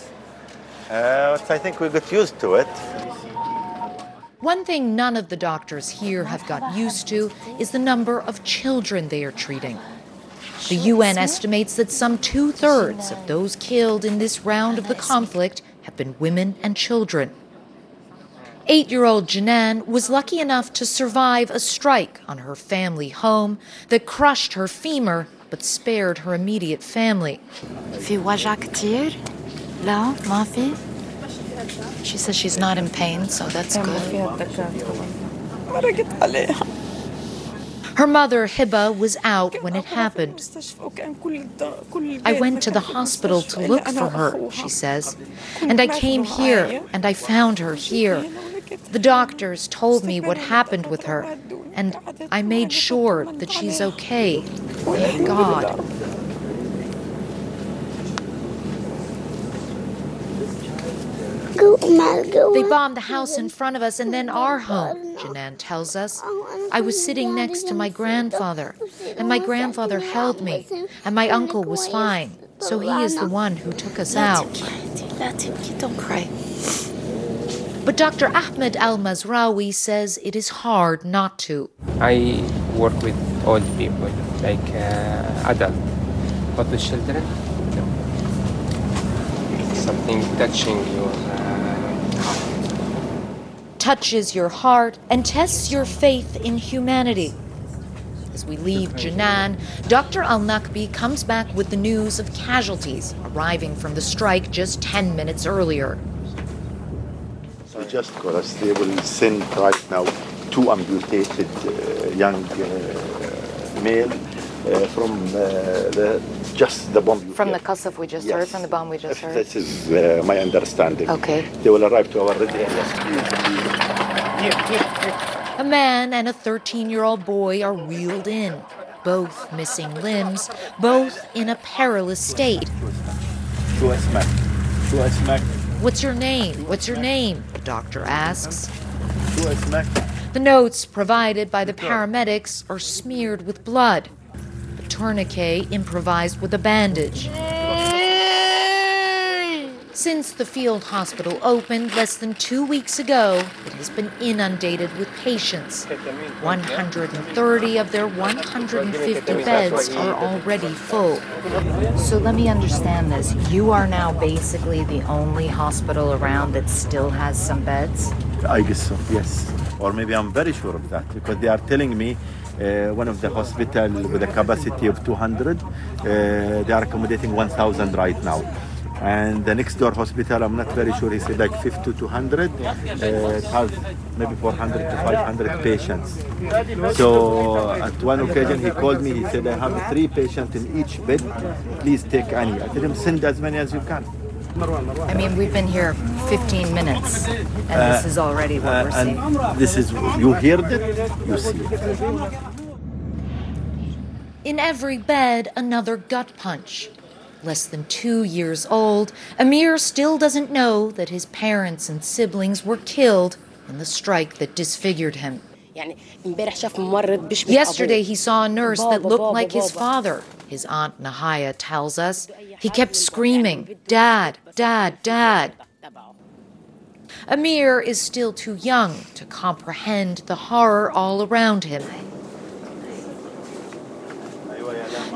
Uh, I think we got used to it. One thing none of the doctors here have got used to is the number of children they are treating. The UN estimates that some two thirds of those killed in this round of the conflict have been women and children. Eight year old Janan was lucky enough to survive a strike on her family home that crushed her femur but spared her immediate family. في وجع كتير؟ لا ما في؟ She says she's not in pain, so that's good. Her mother, Hiba, was out when it happened. I went to the hospital to look for her, she says, and I came here and I found her here. The doctors told me what happened with her, and I made sure that she's okay. Thank God. They bombed the house in front of us and then our home, Janan tells us. I was sitting next to my grandfather, and my grandfather held me, and my uncle was fine. So he is the one who took us out. Don't cry. But Dr. Ahmed Al Mazraoui says it is hard not to. I work with old people, like uh, adults, but with children, no. Something touching your uh, touches your heart and tests your faith in humanity. As we leave Janan, Dr. Al Nakbi comes back with the news of casualties arriving from the strike just 10 minutes earlier. We just got a stable send right now two amputated uh, young uh, male uh, uh, from uh, the, just the bomb. From the Kosovo we just yes. heard, from the bomb we just heard? This is uh, my understanding. Okay. They will arrive to our rescue. A man and a 13 year old boy are wheeled in, both missing limbs, both in a perilous state. What's your name? What's your name? The doctor asks. The notes provided by the paramedics are smeared with blood. Tourniquet improvised with a bandage. Since the field hospital opened less than two weeks ago, it has been inundated with patients. 130 of their 150 beds are already full. So let me understand this. You are now basically the only hospital around that still has some beds? I guess so, yes. Or maybe I'm very sure of that because they are telling me uh, one of the hospital with a capacity of 200, uh, they are accommodating 1,000 right now. And the next door hospital, I'm not very sure, he said like 50 to 100, uh, has maybe 400 to 500 patients. So at one occasion he called me, he said, I have three patients in each bed, please take any. I told him, send as many as you can. I mean, we've been here 15 minutes, and Uh, this is already what uh, we're seeing. and this is, you heard it, you see it. In every bed, another gut punch. Less than two years old, Amir still doesn't know that his parents and siblings were killed in the strike that disfigured him. Yesterday, he saw a nurse that looked like his father, his aunt Nahaya tells us. He kept screaming, Dad, Dad, Dad. Amir is still too young to comprehend the horror all around him.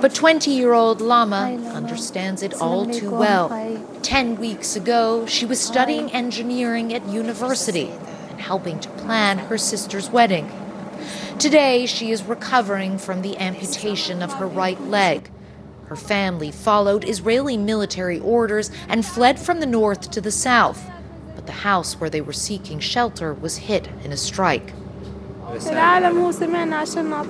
But 20 year old Lama understands it all too well. Ten weeks ago, she was studying engineering at university and helping to plan her sister's wedding. Today, she is recovering from the amputation of her right leg. Her family followed Israeli military orders and fled from the north to the south. But the house where they were seeking shelter was hit in a strike.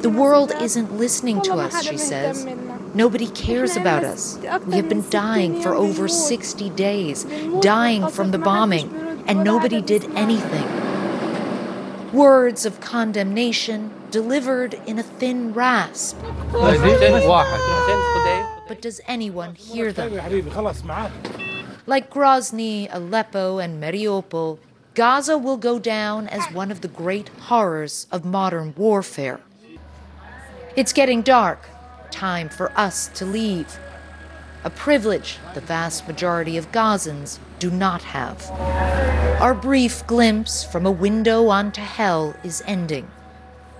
The world isn't listening to us, she says. Nobody cares about us. We have been dying for over 60 days, dying from the bombing, and nobody did anything. Words of condemnation delivered in a thin rasp. But does anyone hear them? Like Grozny, Aleppo, and Mariupol, Gaza will go down as one of the great horrors of modern warfare. It's getting dark. Time for us to leave. A privilege the vast majority of Gazans do not have. Our brief glimpse from a window onto hell is ending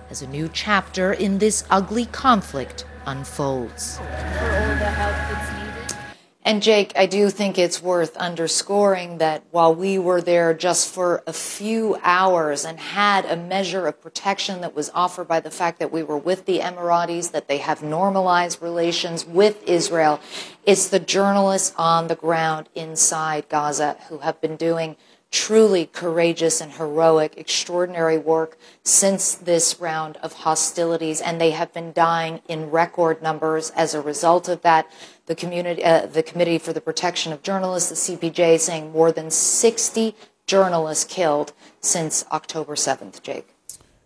as a new chapter in this ugly conflict unfolds. And Jake, I do think it's worth underscoring that while we were there just for a few hours and had a measure of protection that was offered by the fact that we were with the Emiratis, that they have normalized relations with Israel, it's the journalists on the ground inside Gaza who have been doing truly courageous and heroic, extraordinary work since this round of hostilities, and they have been dying in record numbers as a result of that. The community, uh, the Committee for the Protection of Journalists, the CPJ, saying more than 60 journalists killed since October 7th. Jake.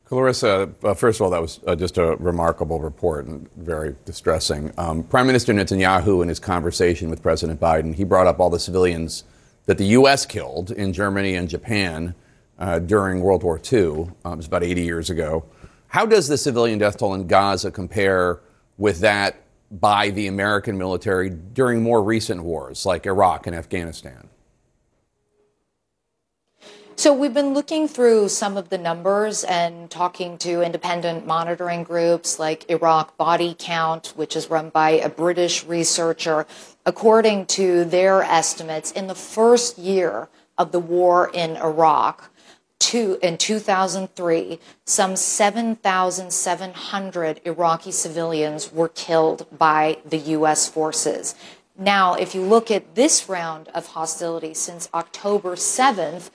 Clarissa, uh, first of all, that was uh, just a remarkable report and very distressing. Um, Prime Minister Netanyahu, in his conversation with President Biden, he brought up all the civilians that the U.S. killed in Germany and Japan uh, during World War II. Um, it was about 80 years ago. How does the civilian death toll in Gaza compare with that by the American military during more recent wars like Iraq and Afghanistan? So we've been looking through some of the numbers and talking to independent monitoring groups like Iraq Body Count, which is run by a British researcher. According to their estimates, in the first year of the war in Iraq, two, in 2003, some 7,700 Iraqi civilians were killed by the U.S. forces. Now, if you look at this round of hostilities since October 7th,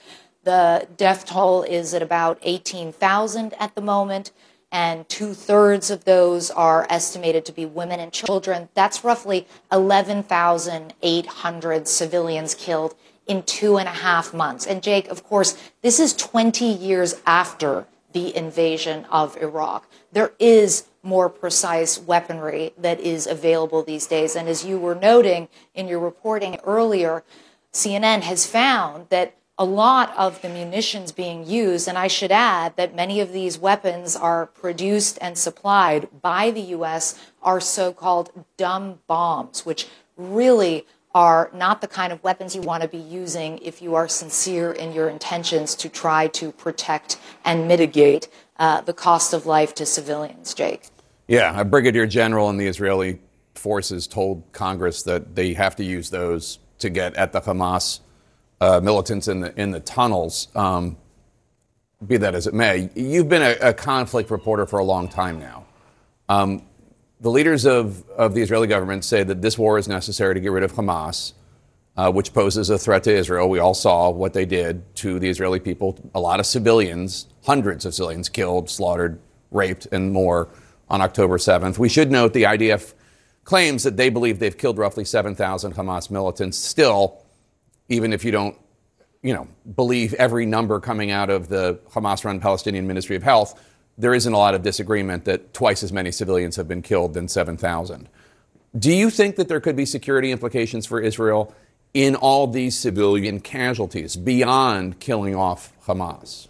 the death toll is at about 18,000 at the moment, and two thirds of those are estimated to be women and children. That's roughly 11,800 civilians killed in two and a half months. And Jake, of course, this is 20 years after the invasion of Iraq. There is more precise weaponry that is available these days. And as you were noting in your reporting earlier, CNN has found that a lot of the munitions being used, and I should add that many of these weapons are produced and supplied by the U.S., are so called dumb bombs, which really are not the kind of weapons you want to be using if you are sincere in your intentions to try to protect and mitigate uh, the cost of life to civilians, Jake. Yeah, a brigadier general in the Israeli forces told Congress that they have to use those to get at the Hamas uh, militants in the in the tunnels. Um, be that as it may, you've been a, a conflict reporter for a long time now. Um, the leaders of, of the Israeli government say that this war is necessary to get rid of Hamas, uh, which poses a threat to Israel. We all saw what they did to the Israeli people. A lot of civilians, hundreds of civilians killed, slaughtered, raped, and more on October 7th. We should note the IDF claims that they believe they've killed roughly 7,000 Hamas militants. Still, even if you don't, you know, believe every number coming out of the Hamas-run Palestinian Ministry of Health, there isn't a lot of disagreement that twice as many civilians have been killed than 7,000. Do you think that there could be security implications for Israel in all these civilian casualties beyond killing off Hamas?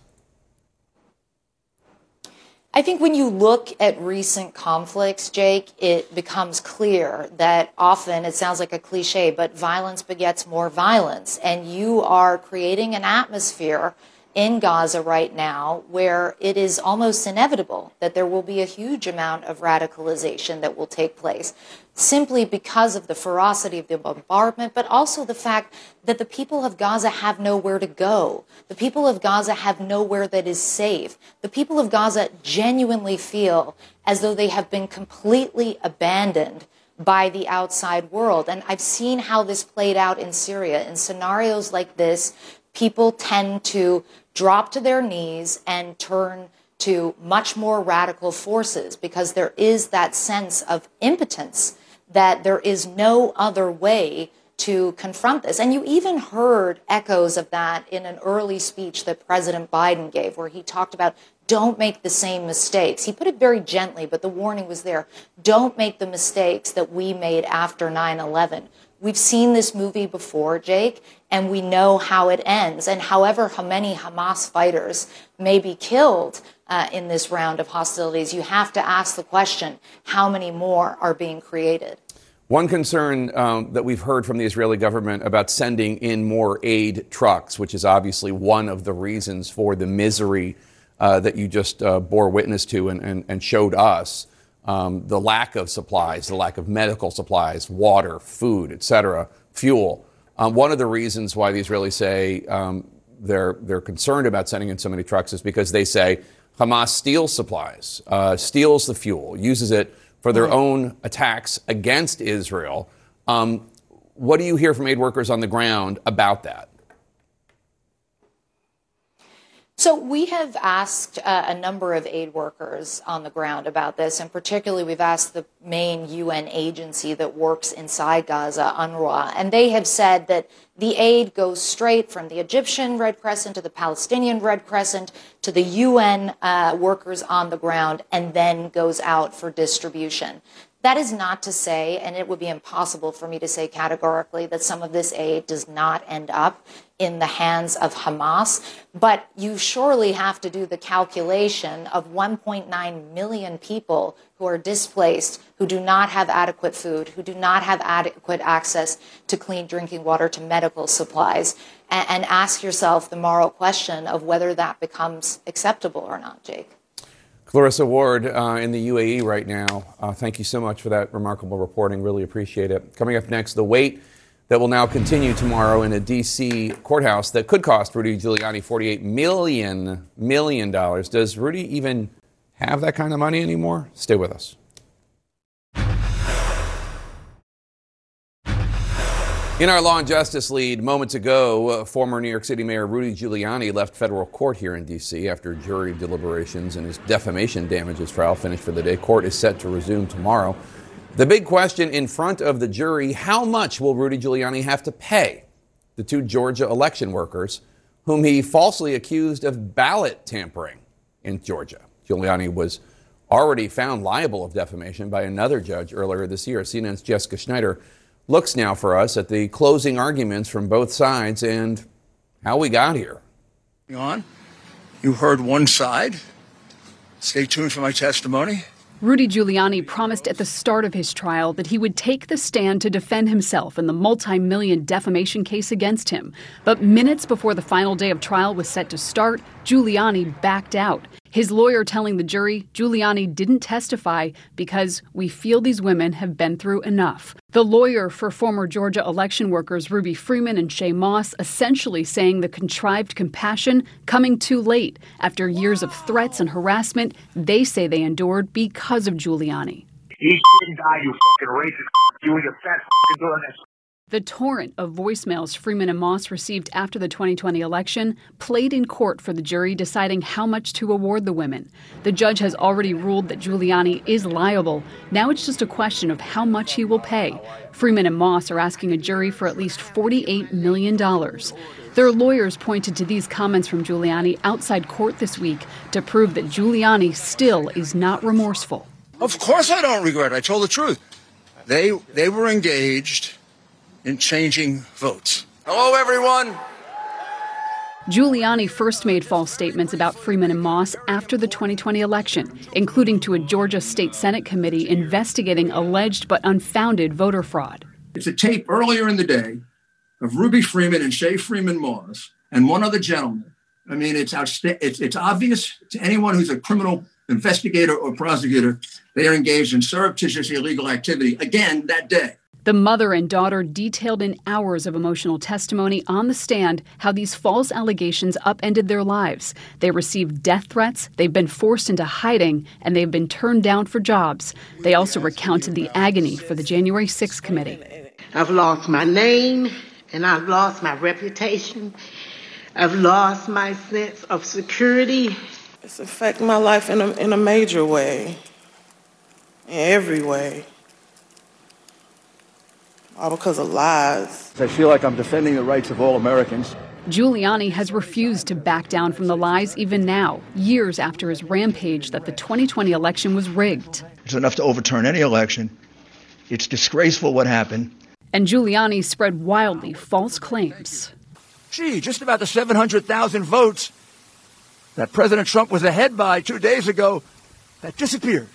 I think when you look at recent conflicts, Jake, it becomes clear that often it sounds like a cliche, but violence begets more violence. And you are creating an atmosphere in Gaza right now where it is almost inevitable that there will be a huge amount of radicalization that will take place simply because of the ferocity of the bombardment, but also the fact that the people of Gaza have nowhere to go. The people of Gaza have nowhere that is safe. The people of Gaza genuinely feel as though they have been completely abandoned by the outside world. And I've seen how this played out in Syria. In scenarios like this, people tend to drop to their knees and turn to much more radical forces because there is that sense of impotence that there is no other way to confront this. And you even heard echoes of that in an early speech that President Biden gave, where he talked about don't make the same mistakes. He put it very gently, but the warning was there. Don't make the mistakes that we made after 9 11. We've seen this movie before, Jake, and we know how it ends. And however how many Hamas fighters may be killed uh, in this round of hostilities, you have to ask the question how many more are being created? One concern um, that we've heard from the Israeli government about sending in more aid trucks, which is obviously one of the reasons for the misery uh, that you just uh, bore witness to and, and, and showed us um, the lack of supplies, the lack of medical supplies, water, food, etc., fuel. Um, one of the reasons why the Israelis say um, they're they're concerned about sending in so many trucks is because they say Hamas steals supplies, uh, steals the fuel, uses it for their own attacks against Israel. Um, what do you hear from aid workers on the ground about that? So we have asked uh, a number of aid workers on the ground about this, and particularly we've asked the main UN agency that works inside Gaza, UNRWA, and they have said that the aid goes straight from the Egyptian Red Crescent to the Palestinian Red Crescent to the UN uh, workers on the ground, and then goes out for distribution. That is not to say, and it would be impossible for me to say categorically, that some of this aid does not end up in the hands of Hamas. But you surely have to do the calculation of 1.9 million people who are displaced, who do not have adequate food, who do not have adequate access to clean drinking water, to medical supplies, and, and ask yourself the moral question of whether that becomes acceptable or not, Jake. Clarissa Ward uh, in the UAE right now. Uh, thank you so much for that remarkable reporting. Really appreciate it. Coming up next, the wait that will now continue tomorrow in a D.C. courthouse that could cost Rudy Giuliani $48 million, million dollars. Does Rudy even have that kind of money anymore? Stay with us. In our law and justice lead, moments ago, uh, former New York City Mayor Rudy Giuliani left federal court here in D.C. after jury deliberations in his defamation damages trial finished for the day. Court is set to resume tomorrow. The big question in front of the jury how much will Rudy Giuliani have to pay the two Georgia election workers whom he falsely accused of ballot tampering in Georgia? Giuliani was already found liable of defamation by another judge earlier this year. CNN's Jessica Schneider looks now for us at the closing arguments from both sides and how we got here. On. You heard one side. Stay tuned for my testimony. Rudy Giuliani promised at the start of his trial that he would take the stand to defend himself in the multi million defamation case against him. But minutes before the final day of trial was set to start, Giuliani backed out. His lawyer telling the jury Giuliani didn't testify because we feel these women have been through enough. The lawyer for former Georgia election workers Ruby Freeman and Shaye Moss essentially saying the contrived compassion coming too late after years of threats and harassment they say they endured because of Giuliani. You shouldn't die, you fucking racist. You and your fat fucking doing. The torrent of voicemails Freeman and Moss received after the 2020 election played in court for the jury deciding how much to award the women. The judge has already ruled that Giuliani is liable. Now it's just a question of how much he will pay. Freeman and Moss are asking a jury for at least $48 million. Their lawyers pointed to these comments from Giuliani outside court this week to prove that Giuliani still is not remorseful. Of course I don't regret. I told the truth. They they were engaged in changing votes. Hello, everyone. Giuliani first made false statements about Freeman and Moss after the 2020 election, including to a Georgia State Senate committee investigating alleged but unfounded voter fraud. It's a tape earlier in the day of Ruby Freeman and Shaye Freeman Moss and one other gentleman. I mean, it's, outsta- it's, it's obvious to anyone who's a criminal investigator or prosecutor, they are engaged in surreptitious illegal activity again that day. The mother and daughter detailed in hours of emotional testimony on the stand how these false allegations upended their lives. They received death threats, they've been forced into hiding, and they've been turned down for jobs. They also recounted the agony for the January 6th committee. I've lost my name and I've lost my reputation. I've lost my sense of security. It's affected my life in a, in a major way, in every way all because of lies. I feel like I'm defending the rights of all Americans. Giuliani has refused to back down from the lies even now, years after his rampage that the 2020 election was rigged. It's enough to overturn any election. It's disgraceful what happened. And Giuliani spread wildly false claims. Gee, just about the 700,000 votes that President Trump was ahead by two days ago, that disappeared.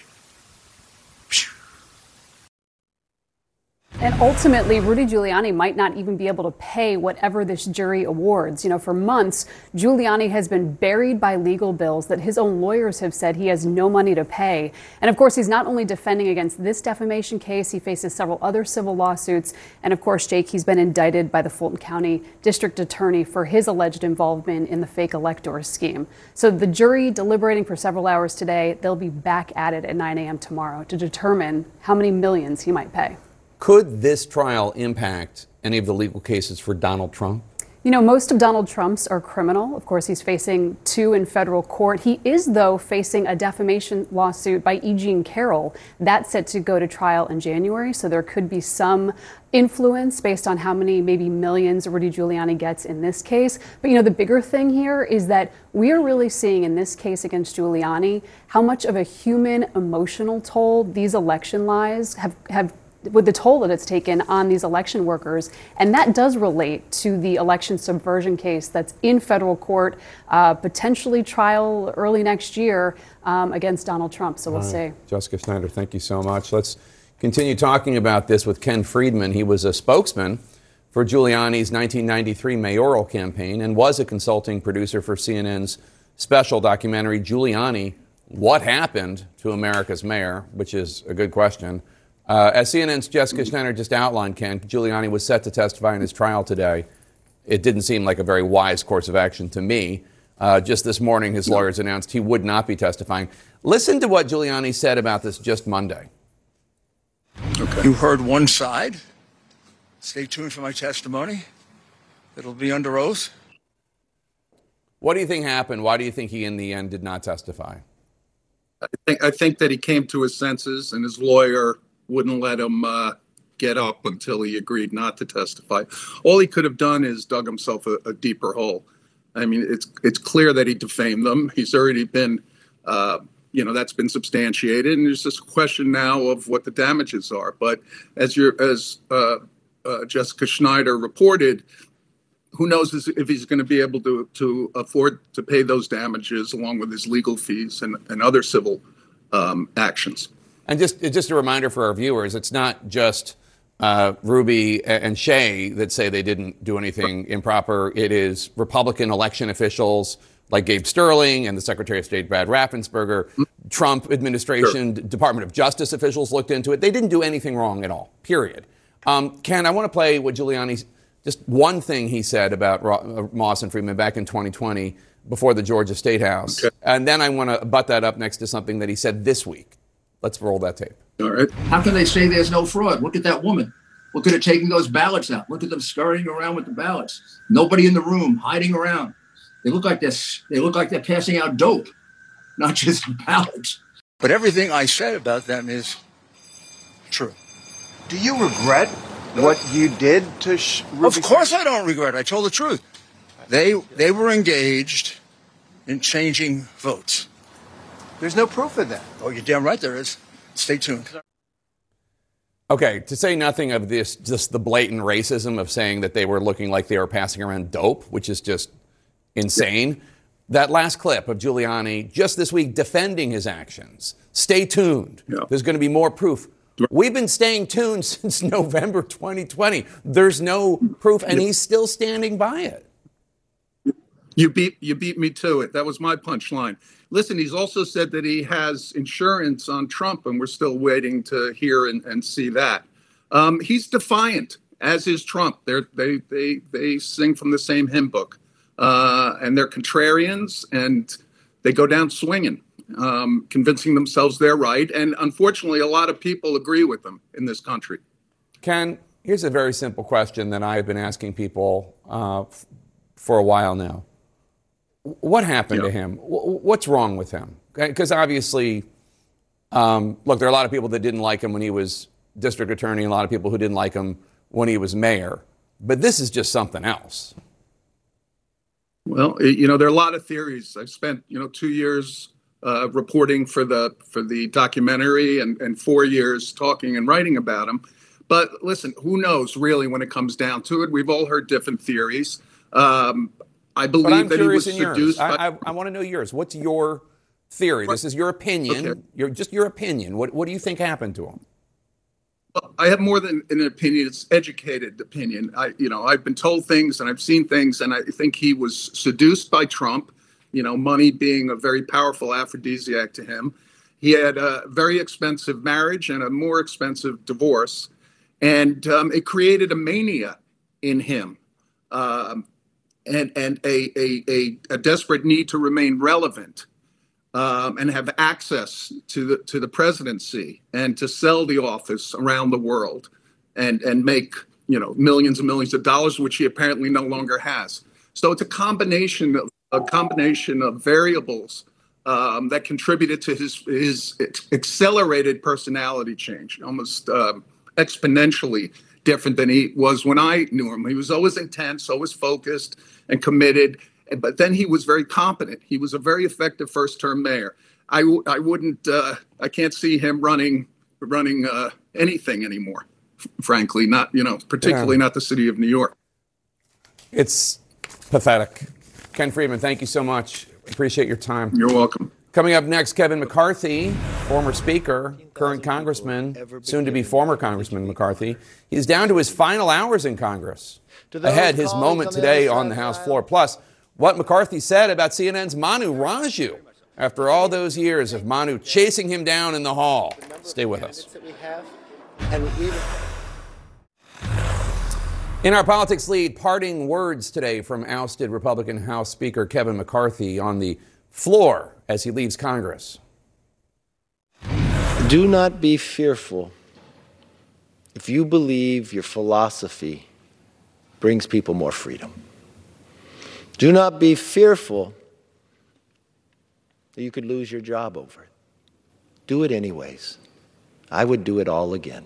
And ultimately, Rudy Giuliani might not even be able to pay whatever this jury awards. You know, for months, Giuliani has been buried by legal bills that his own lawyers have said he has no money to pay. And of course, he's not only defending against this defamation case, he faces several other civil lawsuits. And of course, Jake, he's been indicted by the Fulton County District Attorney for his alleged involvement in the fake elector scheme. So the jury deliberating for several hours today, they'll be back at it at 9 a.m. tomorrow to determine how many millions he might pay. Could this trial impact any of the legal cases for Donald Trump? You know, most of Donald Trump's are criminal. Of course, he's facing two in federal court. He is, though, facing a defamation lawsuit by E. Jean Carroll. That's set to go to trial in January, so there could be some influence based on how many, maybe millions, Rudy Giuliani gets in this case. But, you know, the bigger thing here is that we are really seeing in this case against Giuliani how much of a human emotional toll these election lies have, have with the toll that it's taken on these election workers. And that does relate to the election subversion case that's in federal court, uh, potentially trial early next year um, against Donald Trump. So we'll Right. see. Jessica Schneider, thank you so much. Let's continue talking about this with Ken Frydman. He was a spokesman for Giuliani's 1993 mayoral campaign and was a consulting producer for CNN's special documentary, Giuliani What Happened to America's Mayor, which is a good question. Uh, as CNN's Jessica Schneider just outlined, Ken, Giuliani was set to testify in his trial today. It didn't seem like a very wise course of action to me. Uh, just this morning, his lawyers announced he would not be testifying. Listen to what Giuliani said about this just Monday. You heard one side. Stay tuned for my testimony. It'll be under oath. What do you think happened? Why do you think he, in the end, did not testify? I think, I think that he came to his senses and his lawyer wouldn't let him uh, get up until he agreed not to testify. All he could have done is dug himself a, a deeper hole. I mean, it's it's clear that he defamed them. He's already been, uh, you know, that's been substantiated, and there's this question now of what the damages are. But as you as uh, uh, Jessica Schneider reported, who knows if he's going to be able to to afford to pay those damages along with his legal fees and, and other civil um, actions. And just just a reminder for our viewers, it's not just uh, Ruby and Shaye that say they didn't do anything improper. It is Republican election officials like Gabe Sterling and the Secretary of State Brad Raffensperger, Trump administration, D- Department of Justice officials looked into it. They didn't do anything wrong at all. Period. Um, Ken, I want to play what Giuliani's just one thing he said about uh, Moss and Freeman back in 2020 before the Georgia State House, and then I want to butt that up next to something that he said this week. Let's roll that tape. All right. How can they say there's no fraud? Look at that woman. Look at her taking those ballots out. Look at them scurrying around with the ballots. Nobody in the room, hiding around. They look like this. They look like they're passing out dope, not just ballots. But everything I said about them is true. Do you regret what you did to Sh- Ruby? Of course, I don't regret. it. I told the truth. They they were engaged in changing votes. There's no proof of that. Oh, you're damn right there is. Stay tuned. Okay, to say nothing of this, just the blatant racism of saying that they were looking like they were passing around dope, which is just insane. That last clip of Giuliani just this week defending his actions. Stay tuned. There's going to be more proof. We've been staying tuned since November 2020. There's no proof, and he's still standing by it. You beat you beat me to it. That was my punchline. Listen, he's also said that he has insurance on Trump, and we're still waiting to hear and, and see that. Um, he's defiant, as is Trump. They're, they they they sing from the same hymn book, uh, and they're contrarians, and they go down swinging, um, convincing themselves they're right. And unfortunately, a lot of people agree with them in this country. Ken, here's a very simple question that I have been asking people uh, for a while now. What happened to him? What's wrong with him? Because obviously, um, look, there are a lot of people that didn't like him when he was district attorney, and a lot of people who didn't like him when he was mayor. But this is just something else. Well, you know, there are a lot of theories. I've spent, you know, two years uh, reporting for the for the documentary and, and four years talking and writing about him. But listen, who knows really when it comes down to it? We've all heard different theories. Um, I believe that he was seduced by. I, I, I want to know yours. What's your theory? This is your opinion. Okay. Your, just your opinion. What, what do you think happened to him? Well, I have more than an opinion. It's educated opinion. I, you know, I've been told things and I've seen things, and I think he was seduced by Trump. You know, money being a very powerful aphrodisiac to him. He had a very expensive marriage and a more expensive divorce, and um, it created a mania in him, um, and and a, a a a desperate need to remain relevant um, and have access to the to the presidency and to sell the office around the world and and make you know, millions and millions of dollars, which he apparently no longer has. So it's a combination of a combination of variables um, that contributed to his his accelerated personality change, almost um, exponentially different than he was when I knew him. He was always intense, always focused and committed, but then he was very competent. He was a very effective first term mayor. I, I wouldn't, uh, I can't see him running running uh, anything anymore. F- frankly, not you know, particularly yeah. not the city of New York. It's pathetic. Ken Frydman, thank you so much. Appreciate your time. You're welcome. Coming up next, Kevin McCarthy, former Speaker, current Congressman, soon to be former Congressman McCarthy. He's down to his final hours in Congress. Ahead, his moment today on the House floor. Plus, what McCarthy said about CNN's Manu Raju after all those years of Manu chasing him down in the hall. Stay with us. In our politics lead, parting words today from ousted Republican House Speaker Kevin McCarthy on the floor as he leaves Congress. Do not be fearful if you believe your philosophy brings people more freedom. Do not be fearful that you could lose your job over it. Do it anyways. I would do it all again.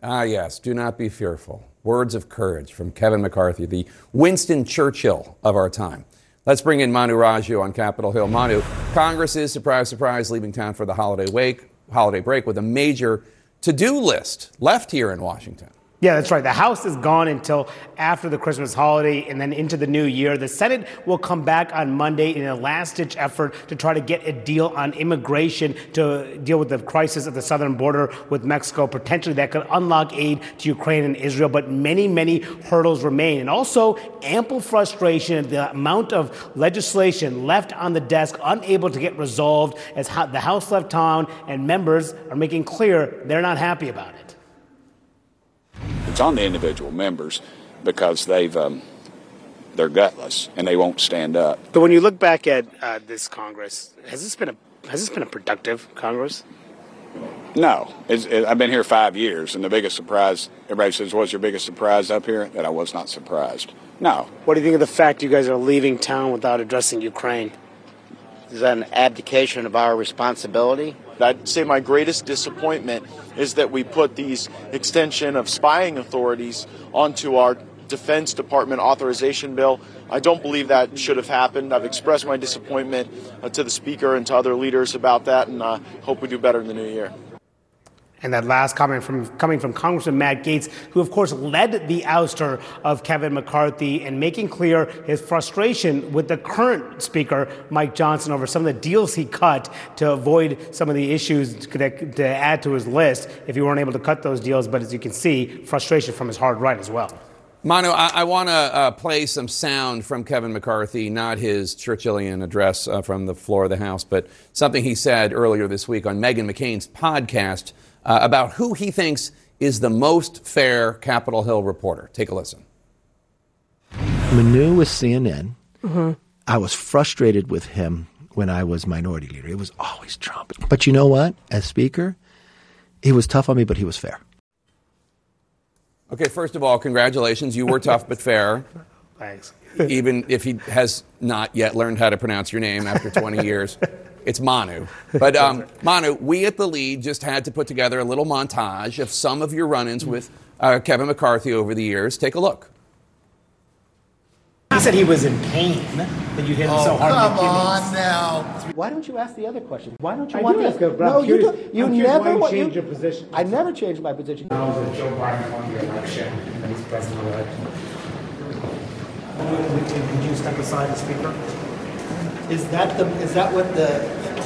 Ah, yes, do not be fearful. Words of courage from Kevin McCarthy, the Winston Churchill of our time. Let's bring in Manu Raju on Capitol Hill. Manu, Congress is, surprise, surprise, leaving town for the holiday, wake, holiday break with a major to do list left here in Washington. Yeah, that's right. The House is gone until after the Christmas holiday and then into the new year. The Senate will come back on Monday in a last ditch effort to try to get a deal on immigration to deal with the crisis at the southern border with Mexico. Potentially that could unlock aid to Ukraine and Israel, but many, many hurdles remain. And also ample frustration at the amount of legislation left on the desk, unable to get resolved as the House left town and members are making clear they're not happy about it. It's on the individual members because they've um, they're gutless and they won't stand up. But when you look back at uh, this Congress, has this been a has this been a productive Congress? No, it, I've been here five years, and the biggest surprise everybody says, "What's your biggest surprise up here?" That I was not surprised. No. What do you think of the fact you guys are leaving town without addressing Ukraine? Is an abdication of our responsibility? I'd say my greatest disappointment is that we put these extension of spying authorities onto our Defense Department authorization bill. I don't believe that should have happened. I've expressed my disappointment uh, to the Speaker and to other leaders about that, and uh, hope we do better in the new year. And that last comment from coming from Congressman Matt Gaetz, who of course led the ouster of Kevin McCarthy and making clear his frustration with the current Speaker, Mike Johnson, over some of the deals he cut to avoid some of the issues to, add to his list if he weren't able to cut those deals. But as you can see, frustration from his hard right as well. Manu, I, I want to uh, play some sound from Kevin McCarthy, not his Churchillian address uh, from the floor of the House, but something he said earlier this week on Meghan McCain's podcast uh, about who he thinks is the most fair Capitol Hill reporter. Take a listen. Manu with CNN. Mm-hmm. I was frustrated with him when I was minority leader. It was always Trump. But you know what? As speaker, he was tough on me, but he was fair. Okay, first of all, congratulations. You were tough but fair. Thanks. Even if he has not yet learned how to pronounce your name after 20 years. It's Manu. But um, Manu, we at the lead just had to put together a little montage of some of your run ins with uh, Kevin McCarthy over the years. Take a look. He said he was in pain that you hit him oh, so hard. Come on now. Why don't you ask the other question? Why don't you I want to ask? No, you do. You never want you, change your position. I never changed my position. Now that Joe Biden won the election and he's president elect, would you step aside as speaker? Is that the is that what the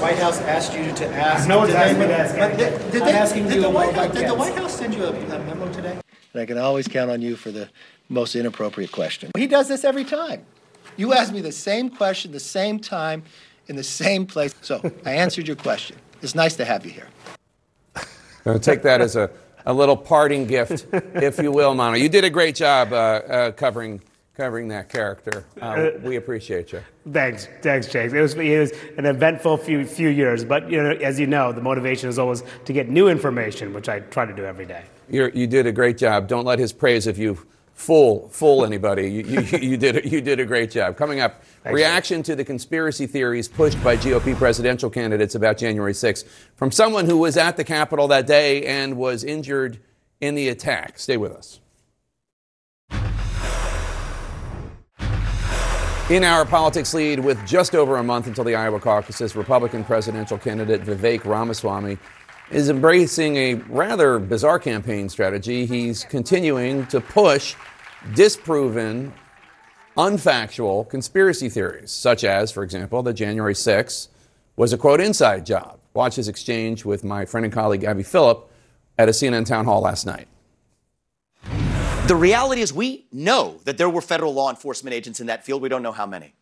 White House asked you to ask? No one's Did asked they- me to ask but anything. did- did I'm they- asking did you the about White my House- Did the kids. White House send you a a memo today? And I can always count on you for the most inappropriate question. He does this every time. You ask me the same question, the same time, in the same place. So I answered your question. It's nice to have you here. Uh, take that as a, a little parting gift, if you will, Manu. You did a great job uh, uh, covering covering that character. Uh, we appreciate you. Thanks, thanks, Jake. It was, it was an eventful few few years, but you know, as you know, the motivation is always to get new information, which I try to do every day. You're, you did a great job. Don't let his praise of you fool fool anybody. You, you, you did you did a great job. Coming up, Thanks, reaction to the conspiracy theories pushed by GOP presidential candidates about January 6th from someone who was at the Capitol that day and was injured in the attack. Stay with us. In our politics lead, with just over a month until the Iowa caucuses, Republican presidential candidate Vivek Ramaswamy is embracing a rather bizarre campaign strategy. He's continuing to push disproven, unfactual conspiracy theories, such as, for example, that January 6th was a quote inside job. Watch his exchange with my friend and colleague Abby Phillip at a CNN town hall last night. The reality is, we know that there were federal law enforcement agents in that field. We don't know how many.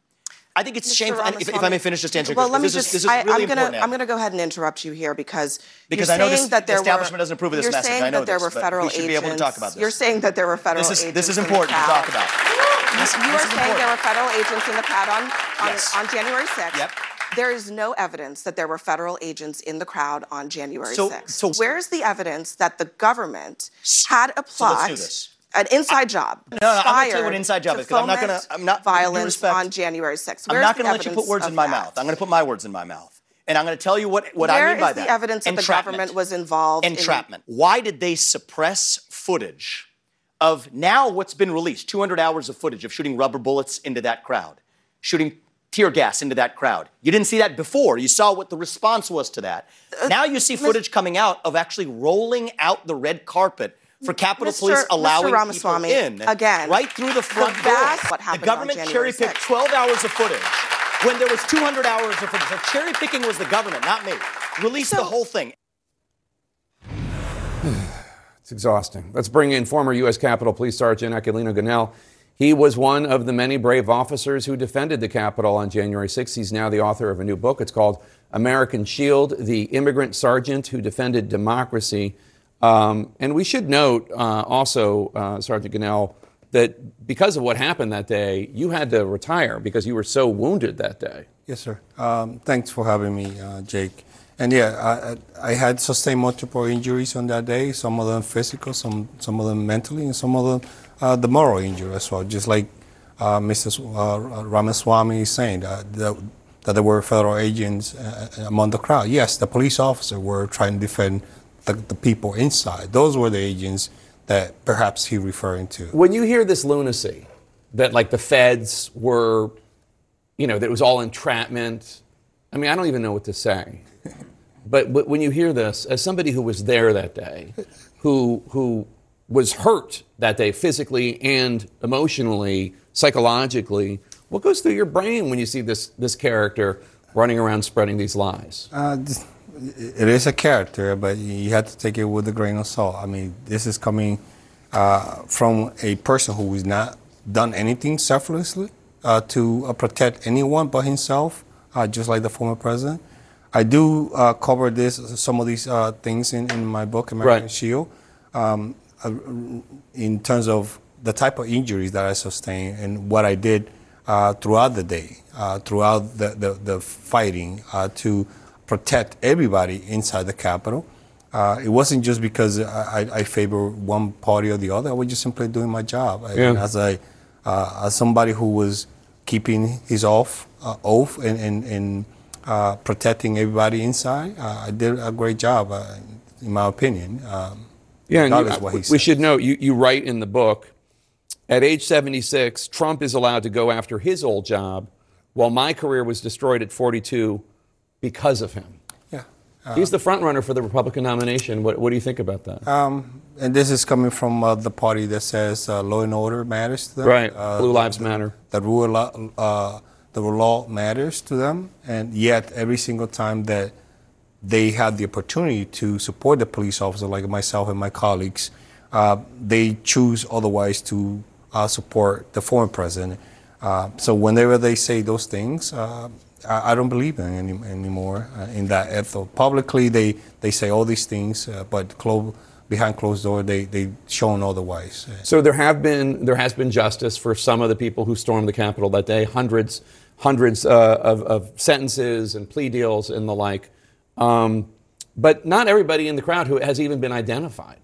I think it's Mr. shameful. If, if I may finish just answering Well, let me this, just. is, this is I, really am important. I'm gonna go ahead and interrupt you here because Because I know this- that the there establishment were, doesn't approve of this you're message. saying I know that there this, were but we federal should be agents. able to talk about this. You're saying that there were federal This is- agents. this is in the important to talk about. You, This- you are is saying there were federal agents in the crowd on on, Yes. on January 6th. Yep. There is no evidence that there were federal agents in the crowd on January So- 6th. so- Where's the evidence that the government had a So let's plot? do this. An inside job. No, no, I'm tell you what inside job to is, 'cause I'm not gonna- I'm not- violence respect, on January 6th. I'm not going to let you put words in my that? mouth. I'm going to put my words in my mouth. And I'm going to tell you what, what Where I mean by is that. the evidence that the government was involved in Entrapment. Why did they suppress footage of now what's been released 200 hours of footage of shooting rubber bullets into that crowd, shooting tear gas into that crowd? You didn't see that before. You saw what the response was to that. Uh, now you see footage coming out of actually rolling out the red carpet. For Capitol Mr. Police Mr. allowing Ramaswamy, people in again, right through the front vast- door. what the happened on government cherry picked 12 hours of footage when there was 200 hours of footage. So cherry picking was the government, not me. Release the whole thing. It's exhausting. Let's bring in former U.S. Capitol Police Sergeant Aquilino Gonell. He was one of the many brave officers who defended the Capitol on January 6th. He's now the author of a new book. It's called American Shield The Immigrant Sergeant Who Defended Democracy. Um, and we should note uh, also, uh, Sergeant Gonell, that because of what happened that day, you had to retire because you were so wounded that day. Yes, sir. Um, thanks for having me, uh, Jake. And yeah, I, I had sustained multiple injuries on that day. Some of them physical, some some of them mentally, and some of them uh, the moral injury as well. Just like uh, Mr. Uh, Ramaswamy is saying that, that there were federal agents uh, among the crowd. Yes, the police officers were trying to defend the, the people inside. Those were the agents that perhaps he referring to. When you hear this lunacy, that like the feds were, you know, that it was all entrapment, I mean, I don't even know what to say. But, but when you hear this, as somebody who was there that day, who, who was hurt that day physically and emotionally, psychologically, what goes through your brain when you see this, this character running around spreading these lies? Uh, this- it is a character, but you have to take it with a grain of salt. I mean, this is coming uh, from a person who has not done anything selflessly uh, to uh, protect anyone but himself, uh, just like the former president. I do uh, cover this, some of these uh, things in, in my book, American Right. Shield, um, in terms of the type of injuries that I sustained and what I did uh, throughout the day, uh, throughout the, the, the fighting uh, to protect everybody inside the Capitol. Uh, it wasn't just because I, I- favor one party or the other. I was just simply doing my job. Yeah. as a uh, as somebody who was keeping his oath, uh, oath and, and, and uh, protecting everybody inside, uh, I did a great job, uh, in my opinion. Um, Yeah, and you, what he we said. should note you, you write in the book at age 76, Trump is allowed to go after his old job while my career was destroyed at 42 because of him. Yeah. He's the front runner for the Republican nomination. What, what do you think about that? Um, and this is coming from uh, the party that says uh, law and order matters to them. Right. Uh, Blue Lives the, Matter. The rule, of law- uh, the law matters to them, and yet every single time that they have the opportunity to support the police officer, like myself and my colleagues, uh, they choose otherwise to uh, support the former president. Uh, so whenever they say those things, uh, I, I don't believe them any, anymore uh, in that ethos. Publicly, they, they say all these things, uh, but clo- behind closed door, they they shown otherwise. So there have been there has been justice for some of the people who stormed the Capitol that day. Hundreds hundreds uh, of, of sentences and plea deals and the like. Um, but not everybody in the crowd who has even been identified.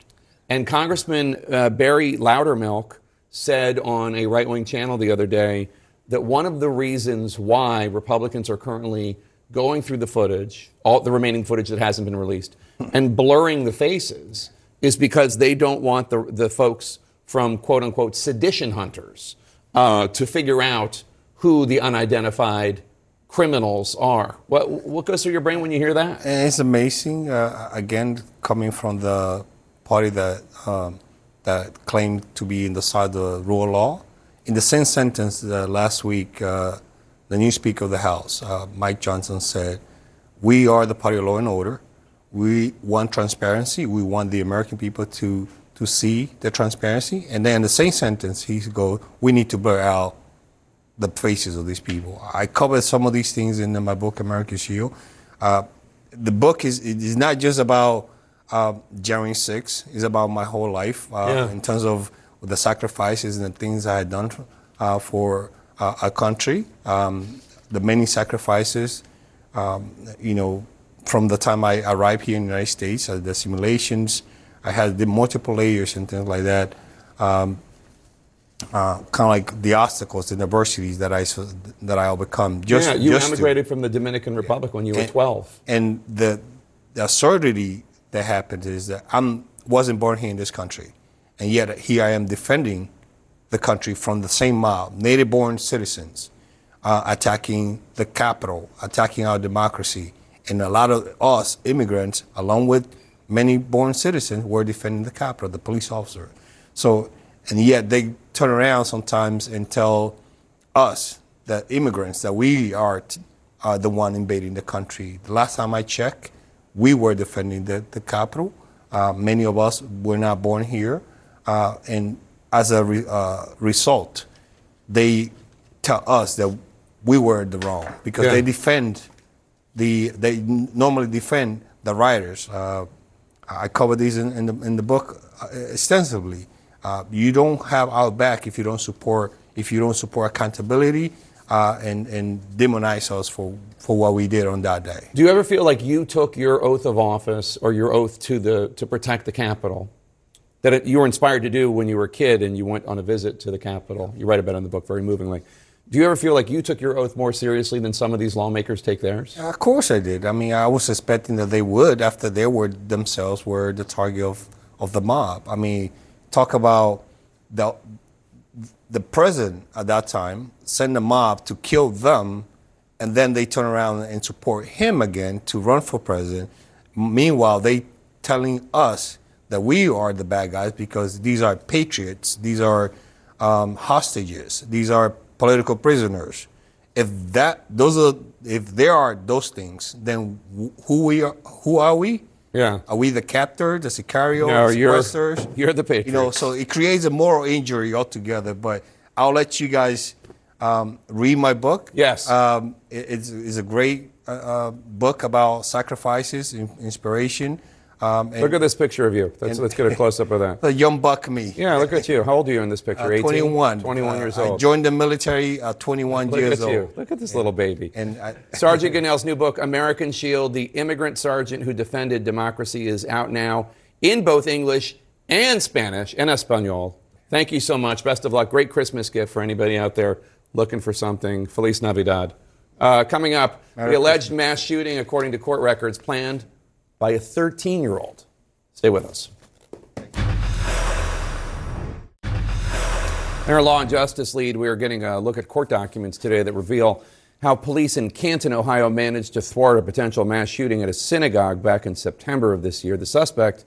And Congressman uh, Barry Loudermilk said on a right wing channel the other day that one of the reasons why Republicans are currently going through the footage, all the remaining footage that hasn't been released, and blurring the faces is because they don't want the, the folks from quote unquote sedition hunters uh, to figure out who the unidentified criminals are. What, what goes through your brain when you hear that? It's amazing, uh, again, coming from the party that, um, that claimed to be in the side of the rule of law. In the same sentence uh, last week, uh, the new Speaker of the House, uh, Mike Johnson, said, We are the party of law and order. We want transparency. We want the American people to, to see the transparency. And then in the same sentence, he goes, We need to blur out the faces of these people. I covered some of these things in my book, American Shield. Uh, the book is is not just about uh, January 6th. It's about my whole life uh, Yeah. in terms of the sacrifices and the things I had done uh, for uh, our country. Um, the many sacrifices, um, you know, from the time I arrived here in the United States, uh, the simulations, I had the multiple layers and things like that. Um, uh, kind of like the obstacles, the adversities that I that I overcome. Just, yeah, you just to- emigrated from the Dominican Republic when you were And- 12. and the, the absurdity that happened is that I wasn't born here in this country, and yet here I am defending the country from the same mob, native-born citizens, uh, attacking the capital, attacking our democracy, and a lot of us immigrants, along with many born citizens, were defending the capital, the police officer. So, and yet they turn around sometimes and tell us, the immigrants, that we are, t- are the one invading the country. The last time I checked, we were defending the, the capital. Uh, many of us were not born here. Uh, and as a re, uh, result, they tell us that we were the wrong because Yeah. they defend the, they normally defend the rioters. Uh, I cover these in, in, the, in the book uh, extensively. Uh, you don't have our back if you don't support if you don't support accountability uh, and and demonize us for for what we did on that day. Do you ever feel like you took your oath of office or your oath to the to protect the Capitol that you were inspired to do when you were a kid and you went on a visit to the Capitol? You write about it in the book very movingly. Do you ever feel like you took your oath more seriously than some of these lawmakers take theirs? Of course I did. I mean, I was expecting that they would after they were themselves were the target of, of the mob. I mean, talk about the the president at that time send the mob to kill them, and then they turn around and support him again to run for president. Meanwhile, they telling us that we are the bad guys because these are patriots, these are um, hostages, these are political prisoners. If that those are if there are those things, then who we are, who are we? Yeah. Are we the captor, the Sicario, No, the you're- you're the patriots. You know, so it creates a moral injury altogether. But I'll let you guys um, read my book. Yes. Um, it- it's, it's a great uh, uh, book about sacrifices, in- inspiration. Um, and Look at this picture of you. Let's, and- let's get a close up of that. the young buck me. Yeah, look at you. How old are you in this picture? Uh, 18? 21. 21 Uh, years I old. joined the military at 21 Look years at you. old. Look at this little baby. And I, Sergeant Gonell's new book, American Shield, The Immigrant Sergeant Who Defended Democracy, is out now in both English and Spanish and Espanol. Thank you so much. Best of luck. Great Christmas gift for anybody out there looking for something. Feliz Navidad. Uh, coming up, Merry the alleged mass shooting, according to court records, planned by a 13 year old. Stay with us. In our Law and Justice lead, we are getting a look at court documents today that reveal how police in Canton, Ohio, managed to thwart a potential mass shooting at a synagogue back in September of this year. The suspect,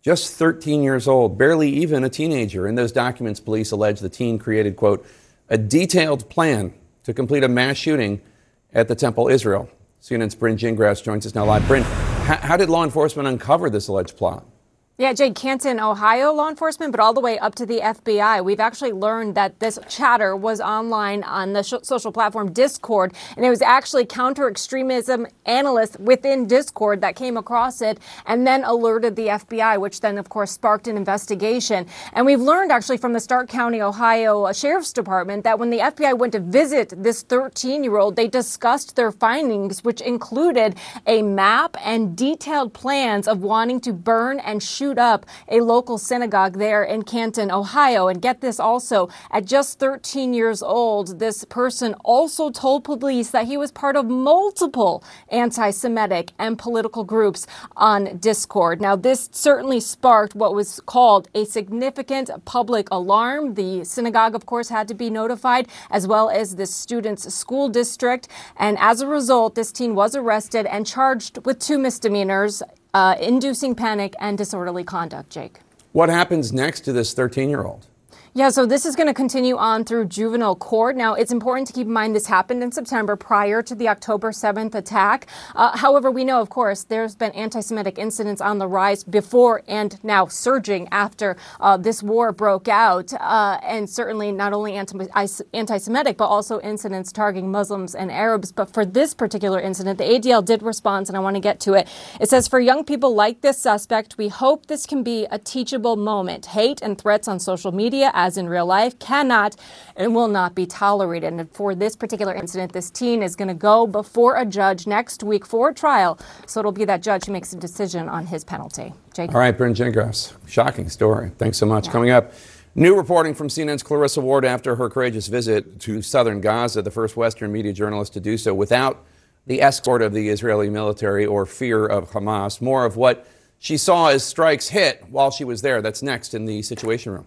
just 13 years old, barely even a teenager. In those documents, police allege the teen created, quote, a detailed plan to complete a mass shooting at the Temple Israel. CNN's Brynn Gingras joins us now live. Brynn, how, did law enforcement uncover this alleged plot? Yeah, Jay Canton, Ohio law enforcement, but all the way up to the FBI. We've actually learned that this chatter was online on the sh- social platform Discord, and it was actually counter extremism analysts within Discord that came across it and then alerted the FBI, which then, of course, sparked an investigation. And we've learned actually from the Stark County, Ohio Sheriff's Department that when the FBI went to visit this 13 year old, they discussed their findings, which included a map and detailed plans of wanting to burn and shoot up a local synagogue there in Canton, Ohio. And get this also, at just 13 years old, this person also told police that he was part of multiple anti Semitic and political groups on Discord. Now, this certainly sparked what was called a significant public alarm. The synagogue, of course, had to be notified, as well as the student's school district. And as a result, this teen was arrested and charged with two misdemeanors uh, inducing panic and disorderly conduct, Jake. What happens next to this 13 year old? Yeah, so this is going to continue on through juvenile court. Now, it's important to keep in mind this happened in September prior to the October 7th attack. Uh, however, we know, of course, there's been anti Semitic incidents on the rise before and now surging after uh, this war broke out. Uh, and certainly not only anti Semitic, but also incidents targeting Muslims and Arabs. But for this particular incident, the ADL did respond, and I want to get to it. It says, For young people like this suspect, we hope this can be a teachable moment. Hate and threats on social media as in real life cannot and will not be tolerated. And for this particular incident, this teen is going to go before a judge next week for a trial. So it'll be that judge who makes a decision on his penalty. Jake. All right, Brynn Gingras. Shocking story. Thanks so much. Yeah. Coming up. New reporting from CNN's Clarissa Ward after her courageous visit to southern Gaza, the first Western media journalist to do so without the escort of the Israeli military or fear of Hamas. More of what she saw as strikes hit while she was there. That's next in the Situation Room.